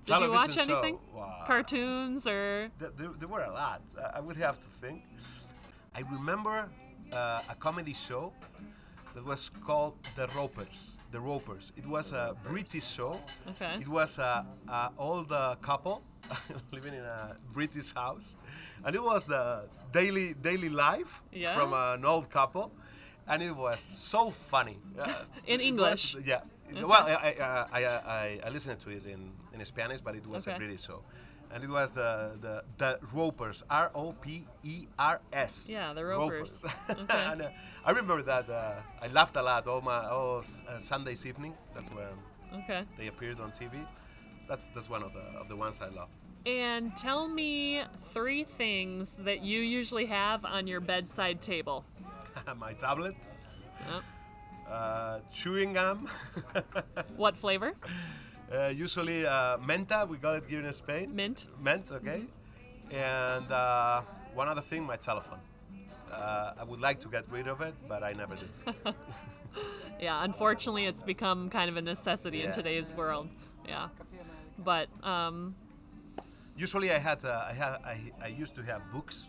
Did you watch Television show, anything? wow. Cartoons or Th- There, there were a lot. I would have to think. I remember uh, a comedy show that was called The Ropers. The Ropers. It was a British show. Okay. It was a, a old uh, couple living in a British house, and it was the daily daily life Yeah? from an old couple, and it was so funny. Uh, In English? was- yeah. Well, I, I, I, I, I listened to it in, in Spanish, but it was Okay. a British show. And it was the, the, the Ropers, R O P E R S. Yeah, the Ropers. Okay. and, uh, I remember that uh, I laughed a lot all my all uh, Sundays evening. That's when okay. they appeared on TV. That's that's one of the of the ones I love. And tell me three things that you usually have on your bedside table. my tablet, Yep. uh, chewing gum, What flavor? Uh, usually uh, menta. We got it here in Spain. Mint. Mint, okay. And uh, one other thing, my telephone. Uh, I would like to get rid of it, but I never did. Yeah, unfortunately, it's become kind of a necessity in today's world. Yeah. But um, Usually, I had, uh, I had, I, I used to have books.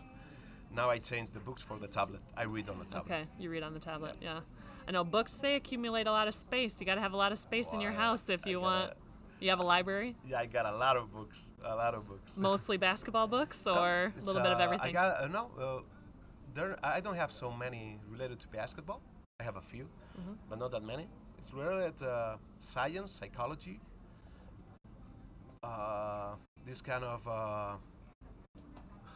Now I changed the books for the tablet. I read on the tablet. okay, you read on the tablet. Yeah. I know books they accumulate a lot of space. You got to have a lot of space in your house if I you want. You have a library, Yeah, I got a lot of books. A lot of books. mostly basketball books, or a little bit of uh, everything. I got uh, no. Uh, there, I don't have so many related to basketball. I have a few, Mm-hmm. but not that many. It's related to uh, science, psychology. Uh, this kind of uh,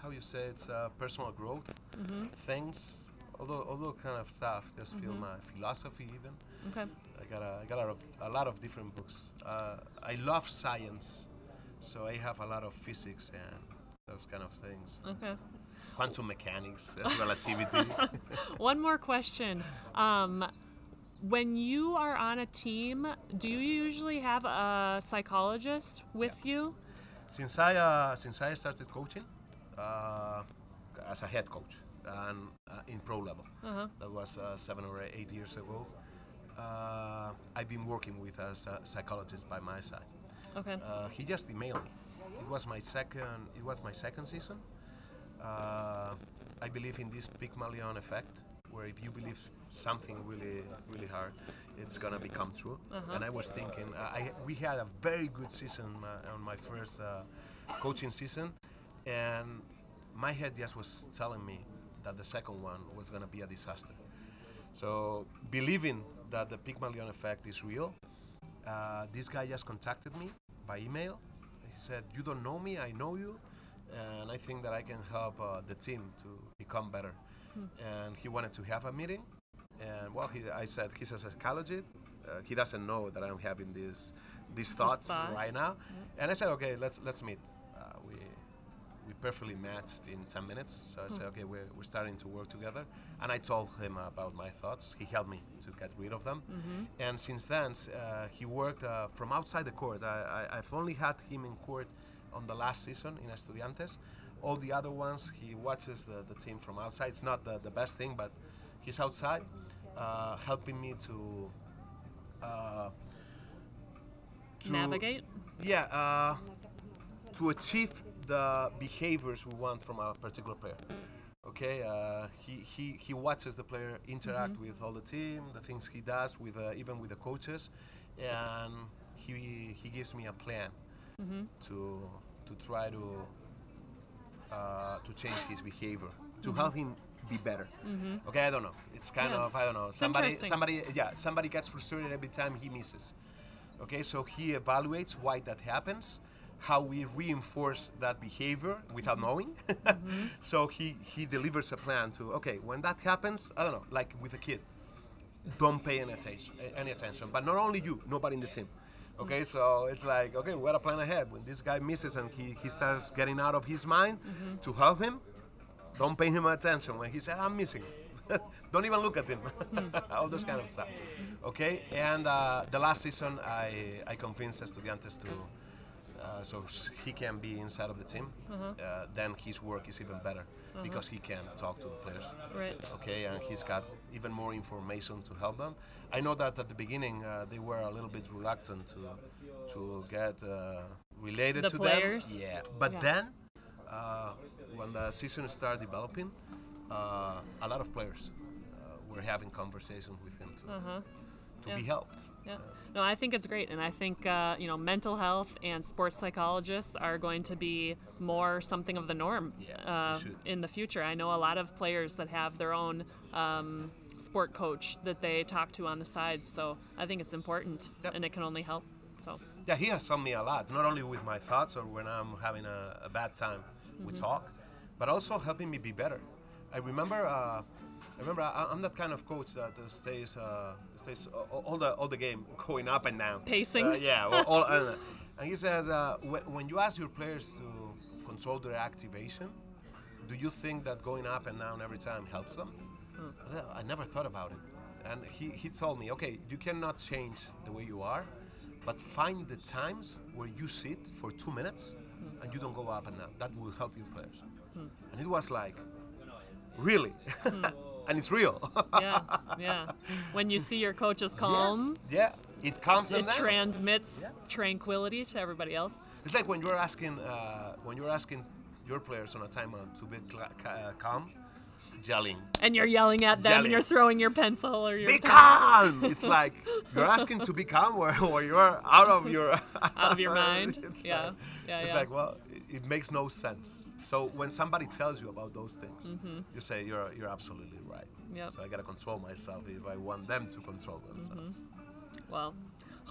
how you say it's uh, personal growth Mm-hmm. things. Although, although kind of stuff. Just feel my philosophy even. okay. I got a, I got a, lot of- a lot of different books. Uh, I love science, so I have a lot of physics and those kind of things. Okay. Quantum mechanics, relativity. One more question. Um, when you are on a team, do you usually have a psychologist with you? Since I uh, since I started coaching uh, as a head coach and uh, in pro level, Uh-huh. that was uh, seven or eight years ago. Uh, I've been working with a psychologist by my side. Okay. Uh, he just emailed me. It was my second. It was my second season. Uh, I believe in this Pygmalion effect, where if you believe something really, really hard, it's gonna become true. Uh-huh. And I was thinking, uh, I we had a very good season uh, on my first uh, coaching season, and my head just was telling me that the second one was gonna be a disaster. So believing that the Pygmalion effect is real, uh, this guy just contacted me by email. He said, "You don't know me, I know you, and I think that I can help uh, the team to become better." And he wanted to have a meeting. And well, he, I said he's a psychologist. Uh, he doesn't know that I'm having these these thoughts right now. And I said, "Okay, let's let's meet." We perfectly matched in 10 minutes. So I said, okay, we're, we're starting to work together. And I told him about my thoughts. He helped me to get rid of them. And since then, uh, he worked uh, from outside the court. I, I, I've only had him in court on the last season in Estudiantes. All the other ones, he watches the, the team from outside. It's not the, the best thing, but he's outside, uh, helping me to. Uh, to Navigate. yeah, uh, to achieve the behaviors we want from a particular player. Okay, uh, he, he, he watches the player interact with all the team, the things he does with uh, even with the coaches, and he, he gives me a plan to to try to uh, to change his behavior to help him be better. Okay, I don't know. It's kind Yeah. of I don't know. Somebody somebody yeah somebody gets frustrated every time he misses. Okay, so he evaluates why that happens, how we reinforce that behavior without knowing. so he, he delivers a plan to, okay, when that happens, I don't know, like with a kid, don't pay any attention, any attention. But not only you, nobody in the team. Okay, so it's like, okay, we got a plan ahead. When this guy misses and he, he starts getting out of his mind to help him, don't pay him attention. When he said, I'm missing, don't even look at him. All those kind of stuff. Okay, and uh, the last season, I, I convinced Estudiantes to, uh, so he can be inside of the team. Uh, then his work is even better because he can talk to the players. Right. Okay, and he's got even more information to help them. I know that at the beginning uh, they were a little bit reluctant to to get uh, related The to players? them. Yeah, but Yeah. then uh, when the season started developing, uh, a lot of players uh, were having conversations with him to, Uh-huh. to Yeah. be helped. Yeah. No, I think it's great, and I think uh, you know mental health and sports psychologists are going to be more something of the norm Yeah, uh, in the future. I know a lot of players that have their own um, sport coach that they talk to on the side, so I think it's important, Yep. and it can only help. So Yeah, he has helped me a lot, not only with my thoughts or when I'm having a, a bad time, we talk, but also helping me be better. I remember, uh, I remember I, I'm that kind of coach that uh, stays, uh, stays a- a- all the all the game going up and down. Pacing? Uh, yeah, all, all, uh, and he says uh, wh- when you ask your players to control their activation, do you think that going up and down every time helps them? I I never thought about it. And he, he told me, okay, you cannot change the way you are, but find the times where you sit for two minutes and you don't go up and down. That will help your players. And it was like, really? and it's real. yeah, yeah. When you see your coaches calm, yeah, it calms it transmits Yeah. tranquility to everybody else. It's like when you're asking uh, when you're asking your players on a timeout to be uh, calm, yelling. And you're yelling at them, and Yelling. you're throwing your pencil or your Be pen calm! It's like you're asking to be calm or, where you're out of your out of your mind. Yeah, like- yeah, It's yeah. like well, it, it makes no sense. So when somebody tells you about those things, you say you're you're absolutely right. Mm-hmm. Yep. So I gotta control myself if I want them to control themselves. Well,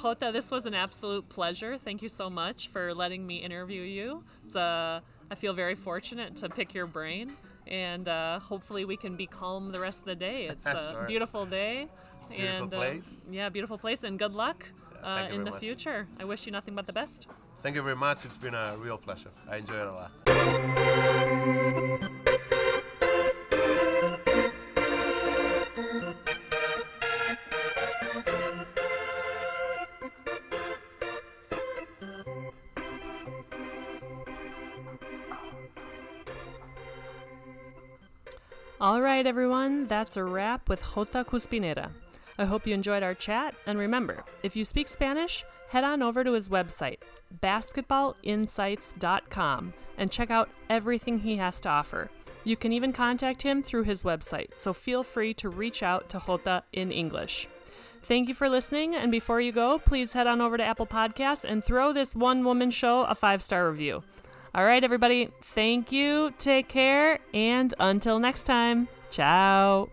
Jota, this was an absolute pleasure. Thank you so much for letting me interview you. It's, uh, I feel very fortunate to pick your brain, and uh, hopefully we can be calm the rest of the day. It's a Sure. beautiful day. Beautiful and, uh, yeah, beautiful place, and good luck uh, in the much. future. I wish you nothing but the best. Thank you very much. It's been a real pleasure. I enjoyed it a lot. All right, everyone, that's a wrap with Jota Cuspinera. I hope you enjoyed our chat, and remember, if you speak Spanish, head on over to his website, basketballinsights.com, and check out everything he has to offer. You can even contact him through his website, so feel free to reach out to Jota in English. Thank you for listening, and before you go, please head on over to Apple Podcasts and throw this one woman show a five star review. All right, everybody, thank you, take care, and until next time, ciao.